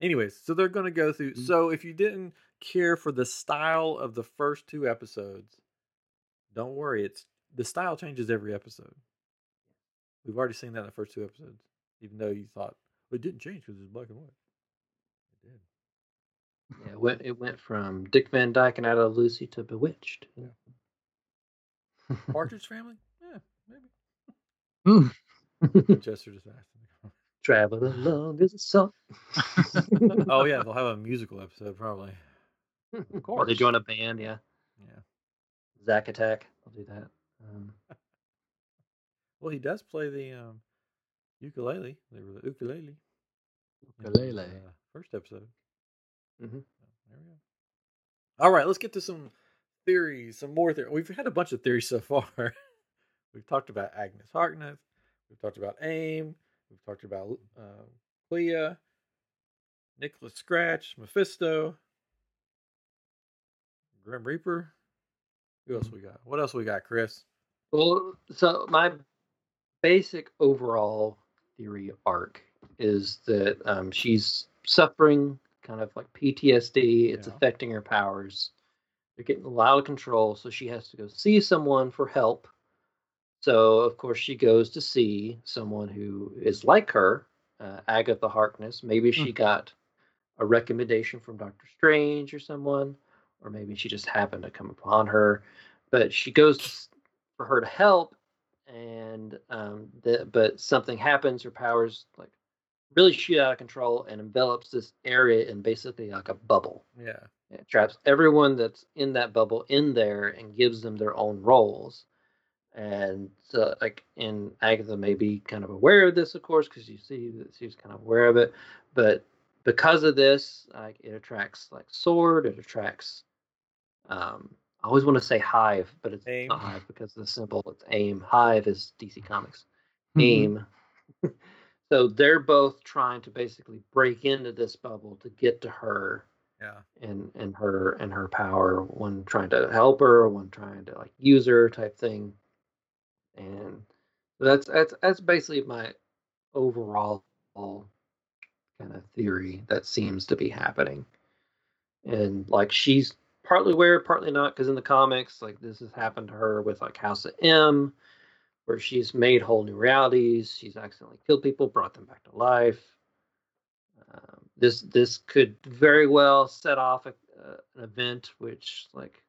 Speaker 1: Anyways, so they're going to go through.
Speaker 2: Mm.
Speaker 1: So if you didn't care for the style of the first two episodes, don't worry. It's the style changes every episode. We've already seen that in the first two episodes, even though you thought well, it didn't change because it's black and white. It did.
Speaker 2: Yeah, it went, it went from Dick Van Dyke and Out of Lucy to Bewitched.
Speaker 1: Partridge Family? Yeah, maybe.
Speaker 3: Hmm.
Speaker 1: Chester just asked me.
Speaker 2: Travel along as a song.
Speaker 1: oh yeah, they'll have a musical episode probably.
Speaker 2: Of course. Or they join a band, yeah.
Speaker 1: Yeah.
Speaker 2: Zack Attack. I'll do that. Um,
Speaker 1: Well, he does play the um, ukulele. They were the ukulele.
Speaker 2: Ukulele.
Speaker 1: uh, first episode.
Speaker 2: Mhm.
Speaker 1: So, there we go. All right, let's get to some theories, some more theories. We've had a bunch of theories so far. We've talked about Agnes Harkness. We've talked about AIM. We've talked about uh, Clea, Nicholas Scratch, Mephisto, Grim Reaper. Who else we got? What else we got, Chris?
Speaker 2: Well, so my basic overall theory arc is that um, she's suffering kind of like PTSD. It's
Speaker 1: Yeah.
Speaker 2: affecting her powers. They're getting a lot of control, so she has to go see someone for help. So, of course, she goes to see someone who is like her, uh, Agatha Harkness. Maybe she got a recommendation from Doctor Strange or someone, or maybe she just happened to come upon her. But she goes for her to help, and um, the, but something happens. Her powers like really shoot out of control and envelops this area in basically like a bubble.
Speaker 1: Yeah.
Speaker 2: It traps everyone that's in that bubble in there and gives them their own roles. And so, like, and Agatha may be kind of aware of this, of course, because you see that she's kind of aware of it. But because of this, like, it attracts like Sword. It attracts. Um, I always want to say Hive, but it's
Speaker 1: AIM.
Speaker 2: not Hive because the symbol it's AIM. Hive is DC Comics.
Speaker 3: Mhm.
Speaker 2: AIM. so they're both trying to basically break into this bubble to get to her
Speaker 1: Yeah.
Speaker 2: and and her and her power one trying to help her one trying to like use her type thing and that's that's that's basically my overall kind of theory that seems to be happening and like she's partly aware partly not because in the comics like this has happened to her with like house of m where she's made whole new realities. She's accidentally killed people brought them back to life. Um, this this could very well set off a, uh, an event which like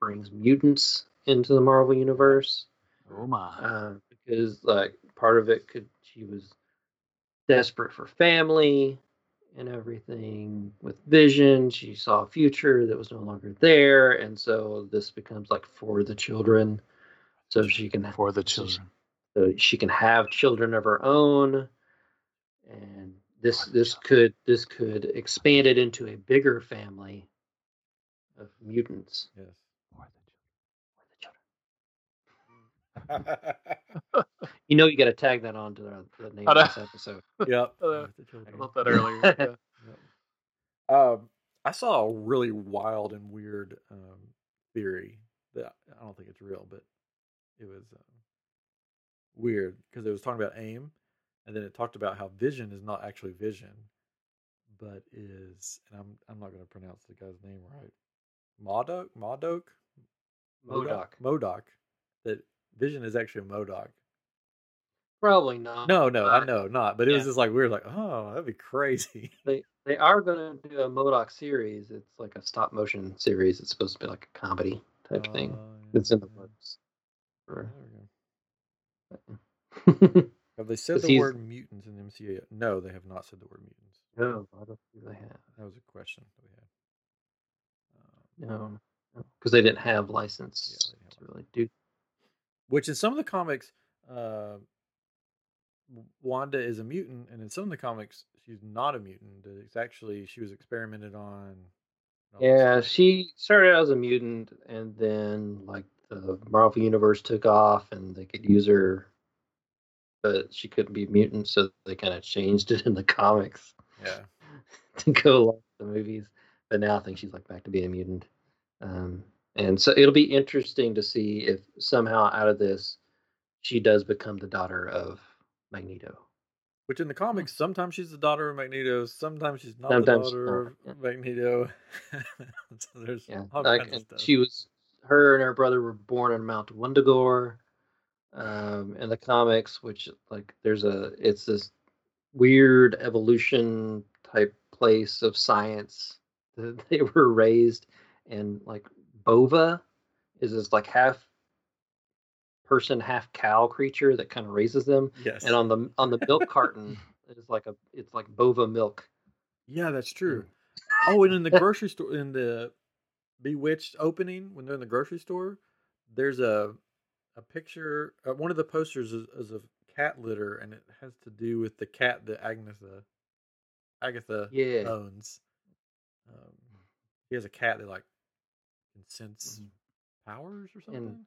Speaker 2: brings mutants into the Marvel universe.
Speaker 3: Oh my.
Speaker 2: uh, because like part of it could she was desperate for family and everything with Vision. She saw a future that was no longer there, and so this becomes like for the children, so she can
Speaker 3: For the children.
Speaker 2: so she can have children of her own and this this could this could expand it into a bigger family of mutants
Speaker 1: Yes.
Speaker 3: For the children.
Speaker 2: you know you got to tag that on to the, the name of this episode
Speaker 1: yep.
Speaker 3: Uh,
Speaker 1: With the children.
Speaker 3: I thought that earlier. Yeah.
Speaker 1: Um, I saw a really wild and weird um, theory that I don't think it's real, but it was um, weird because it was talking about AIM, and then it talked about how Vision is not actually Vision, but is, and I'm I'm not going to pronounce the guy's name right, MODOK, MODOK,
Speaker 2: MODOK.
Speaker 1: MODOK. That Vision is actually a MODOK.
Speaker 2: probably not
Speaker 1: No, no, I know not, but it was just like we were like oh, that'd be crazy.
Speaker 2: they they are going to do a MODOK series it's like a stop motion series it's supposed to be like a comedy type thing
Speaker 1: Uh,
Speaker 2: it's in the
Speaker 1: yeah.
Speaker 2: works
Speaker 1: Have they said the
Speaker 2: he's-
Speaker 1: word mutants in the MCU yet? No, they have not said the word mutants.
Speaker 2: no i don't think they have
Speaker 1: That was a question that we had. Um,
Speaker 2: no because they didn't have license
Speaker 1: Yeah, they didn't have
Speaker 2: to really do
Speaker 1: which in some of the comics, uh, Wanda is a mutant, and in some of the comics, she's not a mutant. It's actually she was experimented on. this
Speaker 2: Yeah, she started out as a mutant, and then like the Marvel universe took off, and they could use her, but she couldn't be a mutant, so they kind of changed it in the comics
Speaker 1: yeah.
Speaker 2: to go along with the movies. But now I think she's like back to being a mutant, um, and so it'll be interesting to see if somehow out of this, she does become the daughter of Magneto.
Speaker 1: Which in the comics, sometimes she's the daughter of Magneto, sometimes she's not
Speaker 2: Sometimes
Speaker 1: the daughter
Speaker 2: not,
Speaker 1: of Magneto. so there's
Speaker 2: Yeah,
Speaker 1: all
Speaker 2: like
Speaker 1: kinds of stuff.
Speaker 2: she was her and her brother were born on Mount Wundagore, um, in the comics, which like there's a it's this weird evolution type place of science that they were raised, and like Bova is this like half person, half cow creature that kind of raises them.
Speaker 1: Yes.
Speaker 2: And on the on the milk carton, it's like a it's like bova milk.
Speaker 1: yeah, that's true. Oh, and in the grocery store, in the Bewitched opening, when they're in the grocery store, there's a a picture. Uh, one of the posters is, is of cat litter, and it has to do with the cat that Agatha Agatha
Speaker 2: Yeah.
Speaker 1: owns. Um, he has a cat that like can sense powers or something.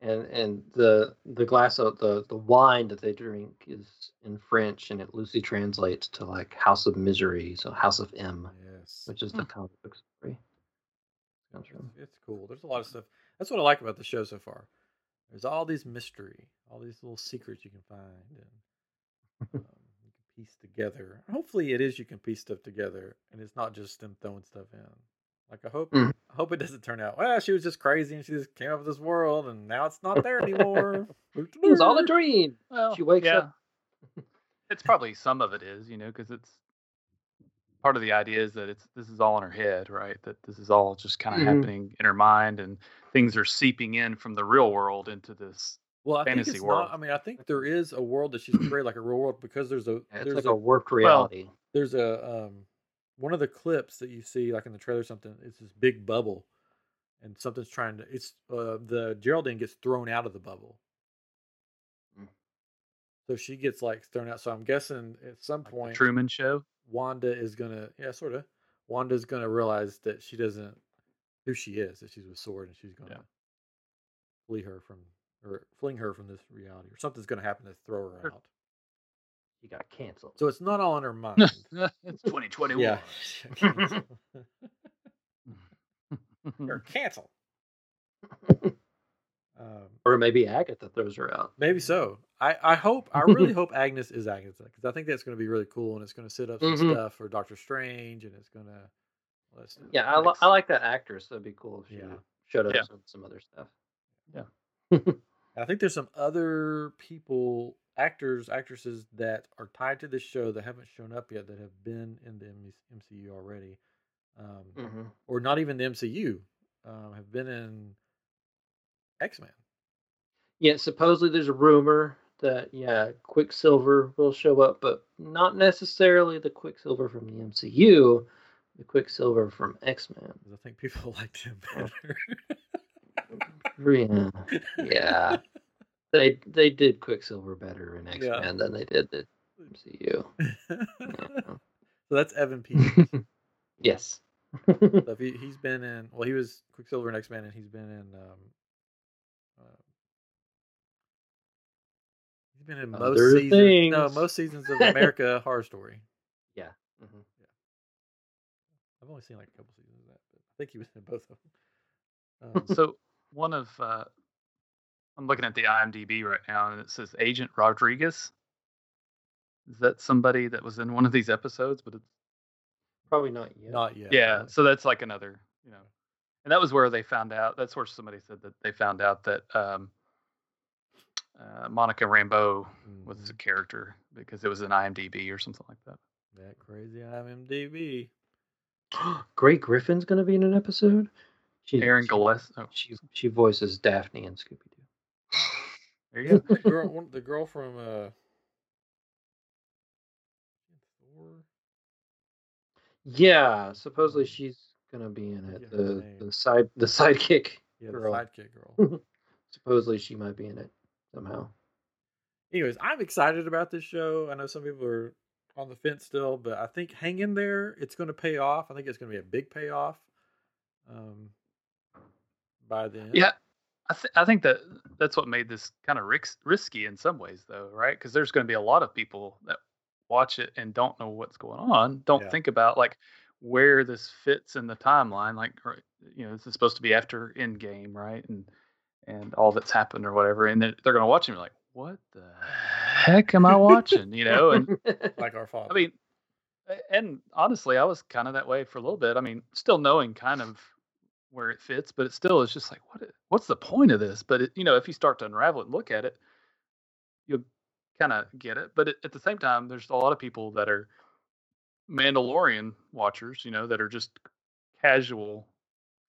Speaker 2: and and the the glass of the the wine that they drink is in French, and it loosely translates to like House of Misery, so House of M,
Speaker 1: yes,
Speaker 2: which is the comic book story.
Speaker 1: It's, it's cool. There's a lot of stuff. That's what I like about the show so far. There's all these mystery, all these little secrets you can find, and um, you can piece together. Hopefully, it is you can piece stuff together, and it's not just them throwing stuff in. Like I hope,
Speaker 2: Mhm.
Speaker 1: I hope it doesn't turn out. Well, she was just crazy, and she just came up with this world, and now it's not there anymore.
Speaker 2: It was all a dream.
Speaker 3: Well,
Speaker 2: She wakes
Speaker 3: yeah.
Speaker 2: up.
Speaker 3: it's probably some of it is, you know, because it's part of the idea is that it's this is all in her head, right? That this is all just kind of
Speaker 2: Mhm.
Speaker 3: happening in her mind, and things are seeping in from the real world into this.
Speaker 1: Well, I
Speaker 3: fantasy
Speaker 1: think it's
Speaker 3: world.
Speaker 1: not. I mean, I think there is a world that she's created, like a real world, because there's a
Speaker 2: Yeah, It's
Speaker 1: there's
Speaker 2: like
Speaker 1: a
Speaker 2: a warped reality.
Speaker 1: there's a um one of the clips that you see like in the trailer or something it's this big bubble and something's trying to it's uh the geraldine gets thrown out of the bubble
Speaker 2: Mm.
Speaker 1: so she gets like thrown out so i'm guessing at some
Speaker 3: Like
Speaker 1: point
Speaker 3: Truman Show.
Speaker 1: wanda is gonna yeah sort of wanda's gonna realize that she doesn't who she is that she's with sword and she's gonna
Speaker 3: Yeah.
Speaker 1: flee her from or fling her from this reality or something's gonna happen to throw her
Speaker 3: Sure.
Speaker 1: out
Speaker 2: She got canceled.
Speaker 1: so it's not all in her mind
Speaker 3: it's 2021.
Speaker 1: yeah You're canceled. um,
Speaker 2: or maybe Agatha throws her out.
Speaker 1: maybe so. I, I hope I really hope Agnes is Agatha because I think that's going to be really cool and it's going to set up some
Speaker 2: Mhm.
Speaker 1: stuff for Doctor Strange and it's going to. Let's,
Speaker 2: Yeah, I, li- I like that actress. That'd be cool if she
Speaker 1: Yeah.
Speaker 2: showed up
Speaker 3: Yeah.
Speaker 2: with some other stuff. Yeah.
Speaker 1: I think there's some other people, actors, actresses that are tied to this show that haven't shown up yet that have been in the MCU already, um,
Speaker 2: hmm
Speaker 1: or not even the MCU, um, have been in X Men.
Speaker 2: Yeah, supposedly there's a rumor that yeah, Quicksilver will show up, but not necessarily the Quicksilver from the MCU, the Quicksilver from X Men.
Speaker 1: I think people liked him better.
Speaker 2: Yeah, yeah. They they did Quicksilver better in X
Speaker 1: Yeah.
Speaker 2: Men than they did the MCU.
Speaker 1: so that's Evan Peters.
Speaker 2: yes.
Speaker 1: So if he, he's been in, well, he was Quicksilver in X Men, and he's been in. Um, uh, he's been in most
Speaker 2: Other
Speaker 1: seasons. No, most seasons of America Horror Story.
Speaker 2: Yeah. Mhm.
Speaker 1: I've only seen like a couple seasons of that, but I think he was in both of them. Um,
Speaker 3: So one of uh, I'm looking at the IMDb right now, and it says Agent Rodriguez. Is that somebody that was in one of these episodes? But it's,
Speaker 2: Probably not yet.
Speaker 1: not yet.
Speaker 3: yeah,
Speaker 1: but-
Speaker 3: so that's like another, you know, and that was where they found out. That's where somebody said that they found out that um, uh, Monica Rambeau was
Speaker 1: Mhm.
Speaker 3: a character because it was an IMDb or something like that.
Speaker 1: that crazy IMDb.
Speaker 2: Grey Griffin's gonna be in an episode. She,
Speaker 3: Aaron
Speaker 2: she,
Speaker 3: Gillespie. Oh,
Speaker 2: she she voices Daphne and Scooby Doo.
Speaker 3: There you go.
Speaker 1: The girl, the girl from uh,
Speaker 2: Yeah, supposedly she's gonna be in it. The the side the sidekick.
Speaker 1: Yeah,
Speaker 2: Girl.
Speaker 1: the sidekick girl.
Speaker 2: Supposedly she might be in it somehow.
Speaker 1: anyways, I'm excited about this show. I know some people are on the fence still, but I think hang in there. It's going to pay off. I think it's going to be a big payoff. Um, by then,
Speaker 3: Yeah, I, th- I think that that's what made this kind of ris- risky in some ways, though, right? Because there's going to be a lot of people that watch it and don't know what's going on, don't
Speaker 1: Yeah.
Speaker 3: think about like where this fits in the timeline. Like, you know, this is supposed to be after Endgame, right? And and all that's happened or whatever, and then they're going to watch it and be like, "What the heck am I watching?" You know, and
Speaker 1: like our father.
Speaker 3: I mean, and honestly, I was kind of that way for a little bit. I mean, still knowing kind of where it fits, but it still is just like, what? What's the point of this? But it, you know, if you start to unravel it and look at it, you'll kind of get it. But it, at the same time, there's a lot of people that are Mandalorian watchers, you know, that are just casual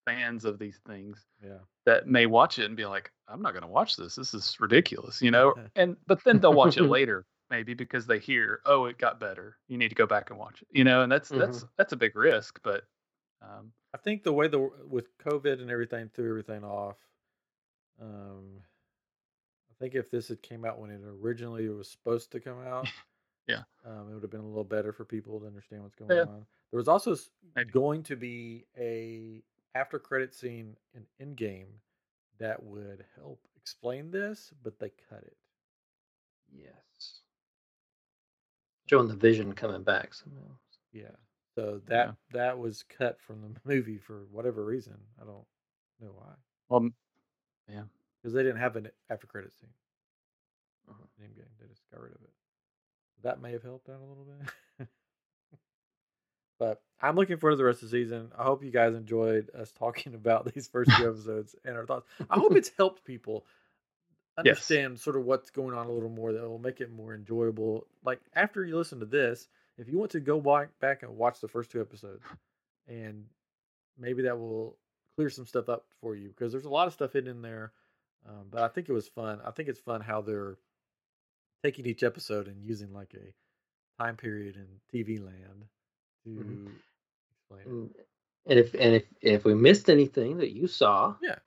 Speaker 3: fans of these things
Speaker 1: Yeah.
Speaker 3: that may watch it and be like, I'm not going to watch this. This is ridiculous, you know. And but then they'll watch it later, maybe because they hear, oh, it got better. You need to go back and watch it, you know. And that's that's that's a big risk, but um,
Speaker 1: I think the way the with COVID and everything threw everything off. Um, I think if this had came out when it originally was supposed to come out,
Speaker 3: Yeah.
Speaker 1: um, it would have been a little better for people to understand what's going
Speaker 3: Yeah.
Speaker 1: on. There was also
Speaker 3: Maybe.
Speaker 1: going to be a after credit scene in Endgame that would help explain this, but they cut it.
Speaker 2: Yes. Showing the vision coming back somehow.
Speaker 1: Yeah. So that that was cut from the movie for whatever reason. I don't know why.
Speaker 3: well, yeah,
Speaker 1: Because they didn't have an after credit scene.
Speaker 2: Uh-huh.
Speaker 1: in Endgame. They just got rid of it. That may have helped out a little bit. but I'm looking forward to the rest of the season. I hope you guys enjoyed us talking about these first few episodes and our thoughts. I hope it's helped people
Speaker 3: Yes.
Speaker 1: understand sort of what's going on a little more that will make it more enjoyable. Like after you listen to this, if you want to go back back and watch the first two episodes and maybe that will clear some stuff up for you because there's a lot of stuff hidden in there. Um, but I think it was fun. I think it's fun how they're taking each episode and using like a time period in TV land to
Speaker 2: Mhm.
Speaker 1: explain it.
Speaker 2: And and if and if if we missed anything that you saw,
Speaker 1: Yeah.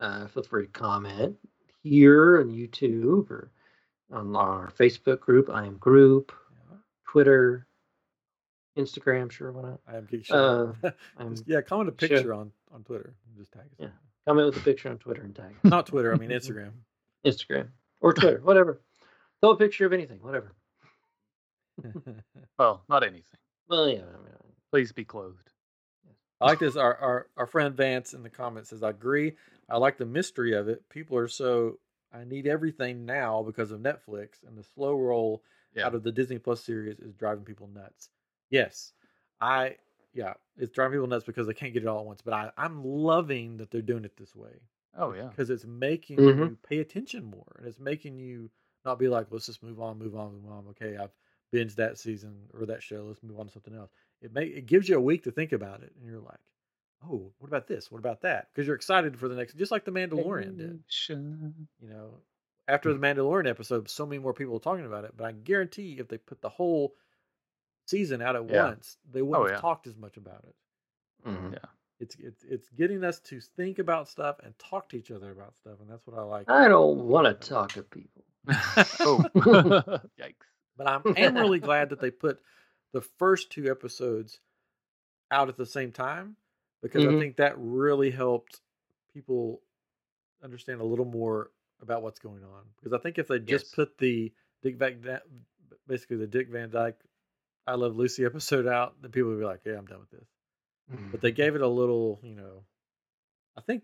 Speaker 2: uh, feel free to comment here on YouTube or on our Facebook group. I am group. Twitter, Instagram. Sure, why not?
Speaker 1: I am Geek
Speaker 2: Uh, I'm
Speaker 1: Just- yeah, comment a
Speaker 2: sure.
Speaker 1: picture on on Twitter. and Just tag us.
Speaker 2: Yeah. comment with a picture on Twitter and tag.
Speaker 1: Not Twitter. I mean Instagram.
Speaker 2: Instagram or Twitter, whatever. Throw a picture of anything, whatever.
Speaker 3: well, not anything.
Speaker 2: Well, yeah. I mean,
Speaker 3: Please be clothed.
Speaker 1: I like this. Our, our our friend Vance in the comments says, "I agree. I like the mystery of it. People are so I need everything now because of Netflix, and the slow roll
Speaker 3: Yeah.
Speaker 1: out of the Disney Plus series is driving people nuts. Yes, I yeah, it's driving people nuts because they can't get it all at once. But I I'm loving that they're doing it this way
Speaker 3: Oh yeah.
Speaker 1: because it's making
Speaker 2: Mhm.
Speaker 1: you pay attention more, and it's making you not be like, let's just move on, move on, move on. Okay, I've binged that season or that show. Let's move on to something else. It may it gives you a week to think about it, and you're like, oh, what about this? What about that? Because you're excited for the next, just like the Mandalorian did. You know, after the Mandalorian episode, so many more people were talking about it. But I guarantee, if they put the whole season out at
Speaker 3: Yeah.
Speaker 1: once, they wouldn't
Speaker 3: Oh,
Speaker 1: have talked as much about it.
Speaker 2: mhm.
Speaker 1: It's it's it's getting us to think about stuff and talk to each other about stuff, and that's what I like.
Speaker 2: I don't want to talk to people.
Speaker 3: oh, yikes!
Speaker 1: But I'm am really glad that they put the first two episodes out at the same time because I
Speaker 2: Mhm.
Speaker 1: think that really helped people understand a little more about what's going on. Because I think if they just
Speaker 2: Yes.
Speaker 1: put the Dick Van Dyke, basically the Dick Van Dyke I Love Lucy episode out, then people would be like, "Yeah, I'm done with this." But they mm-hmm. gave it a little, you know. I think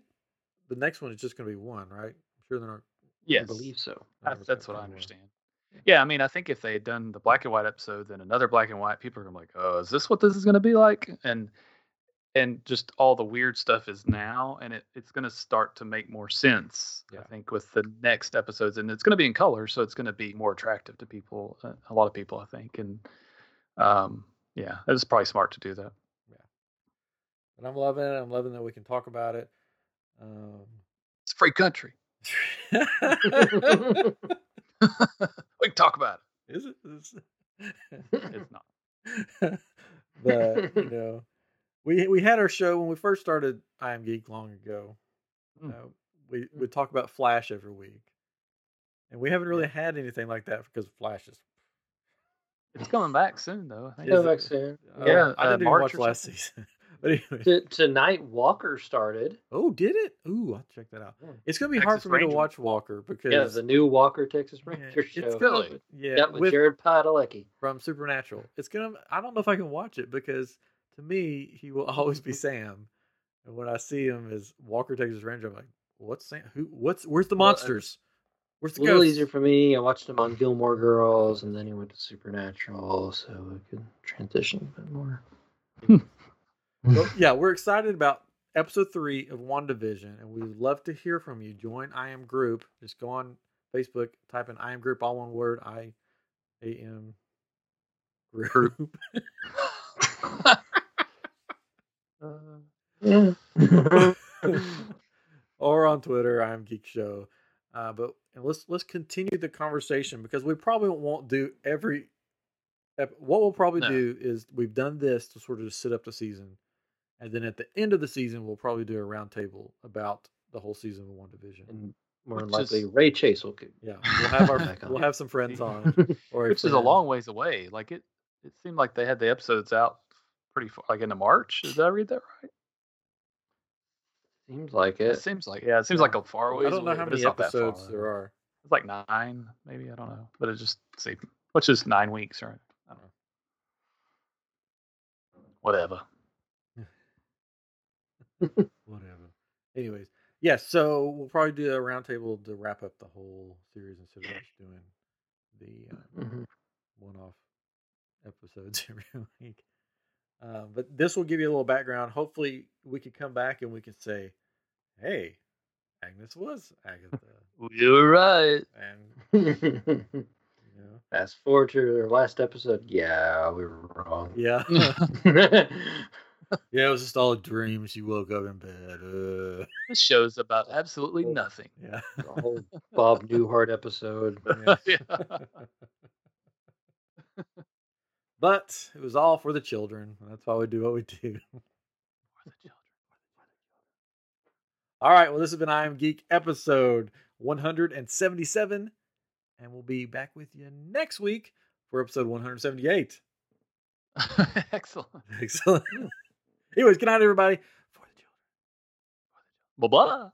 Speaker 1: the next one is just going to be one, right? I'm sure they're not.
Speaker 3: Yes,
Speaker 2: I believe so.
Speaker 1: they're
Speaker 3: that's, that's what I understand. Yeah, I mean, I think if they had done the black and white episode, then another black and white, people are gonna be like, "Oh, is this what this is gonna be like?" And and just all the weird stuff is now, and it, it's gonna start to make more sense.
Speaker 1: Yeah.
Speaker 3: I think with the next episodes, and it's gonna be in color, so it's gonna be more attractive to people, uh, a lot of people, I think. And um, yeah, it was probably smart to do that.
Speaker 1: But I'm loving it. I'm loving that we can talk about it. Um,
Speaker 3: It's free country. we can talk about
Speaker 1: Is it? Is
Speaker 3: it. It's not.
Speaker 1: but you know, we we had our show when we first started I Am Geek long ago.
Speaker 3: Mm.
Speaker 1: Uh, we would talk about Flash every week, and we haven't really had anything like that because Flash is.
Speaker 3: It's coming back soon, though. I think.
Speaker 1: Is
Speaker 2: back soon.
Speaker 1: uh,
Speaker 3: Yeah,
Speaker 1: I
Speaker 3: uh,
Speaker 1: didn't even watch last season. but anyway,
Speaker 2: T- tonight, Walker started.
Speaker 1: oh, did it? Ooh, I'll check that out.
Speaker 2: Yeah.
Speaker 1: It's gonna be hard
Speaker 3: Texas
Speaker 1: for me to watch Walker because
Speaker 2: Yeah, the new Walker Texas
Speaker 1: yeah,
Speaker 2: Ranger show.
Speaker 1: it's gonna
Speaker 3: Really?
Speaker 1: yeah
Speaker 2: Yeah, with,
Speaker 1: with
Speaker 2: Jared Padalecki.
Speaker 1: from Supernatural. It's gonna. I don't know if I can watch it because to me he will always be Sam, and when I see him as Walker Texas Ranger, I'm like, what's Sam? Who? What's? Where's the monsters? Where's
Speaker 2: A
Speaker 1: the
Speaker 2: little
Speaker 1: ghosts?
Speaker 2: easier for me. I watched him on Gilmore Girls, and then he went to Supernatural, so we could transition a bit more.
Speaker 1: Well, yeah, we're excited about episode three of WandaVision, and we'd love to hear from you. Join I Am Group. Just go on Facebook, type in I Am Group, all one word, I A M Group.
Speaker 2: Yeah.
Speaker 1: or on Twitter. I'm Geek Show. Uh, but let's let's continue the conversation because we probably won't do every. What we'll probably
Speaker 3: No.
Speaker 1: do is we've done this to sort of just set up the season, and then at the end of the season we'll probably do a roundtable about the whole season of WandaVision.
Speaker 2: and more than likely,
Speaker 3: is-
Speaker 2: Ray Chase will. get-
Speaker 1: Yeah, we'll have our
Speaker 2: Back
Speaker 1: we'll have some friends on, or
Speaker 3: Which is a long ways away. Like it, it seemed like they had the episodes out pretty far, like into March. Did I read that right?
Speaker 2: Seems like
Speaker 3: It
Speaker 2: it.
Speaker 3: seems like yeah, it seems
Speaker 1: Yeah.
Speaker 3: like a far ways
Speaker 1: I don't know
Speaker 3: away,
Speaker 1: how many
Speaker 3: it's not that far
Speaker 1: episodes there are.
Speaker 3: It's like nine, maybe I don't know, but it just see, which is nine weeks, right? I don't know. Whatever.
Speaker 1: Whatever. Anyways, yes. so we'll probably do a roundtable to wrap up the whole series instead of just doing the uh,
Speaker 2: Mhm.
Speaker 1: one-off episodes every week. Uh, but this will give you a little background. Hopefully, we can come back and we can say, "Hey, Agnes was Agatha,"
Speaker 3: You were right.
Speaker 1: and you know,
Speaker 2: Fast forward to their last episode. Yeah, we were wrong.
Speaker 1: yeah, yeah, it was just all a dream. She woke up in bed. Uh,
Speaker 3: This show's about absolutely nothing.
Speaker 1: yeah.
Speaker 2: the whole Bob Newhart episode.
Speaker 1: Yeah.
Speaker 3: Yeah.
Speaker 1: But it was all for the children. That's why we do what we do. All right. Well, this has been I Am Geek episode 177. And we'll be back with you next week for episode 178.
Speaker 3: Excellent.
Speaker 1: Excellent. Anyways, good night, everybody. For the children.
Speaker 3: Blah blah.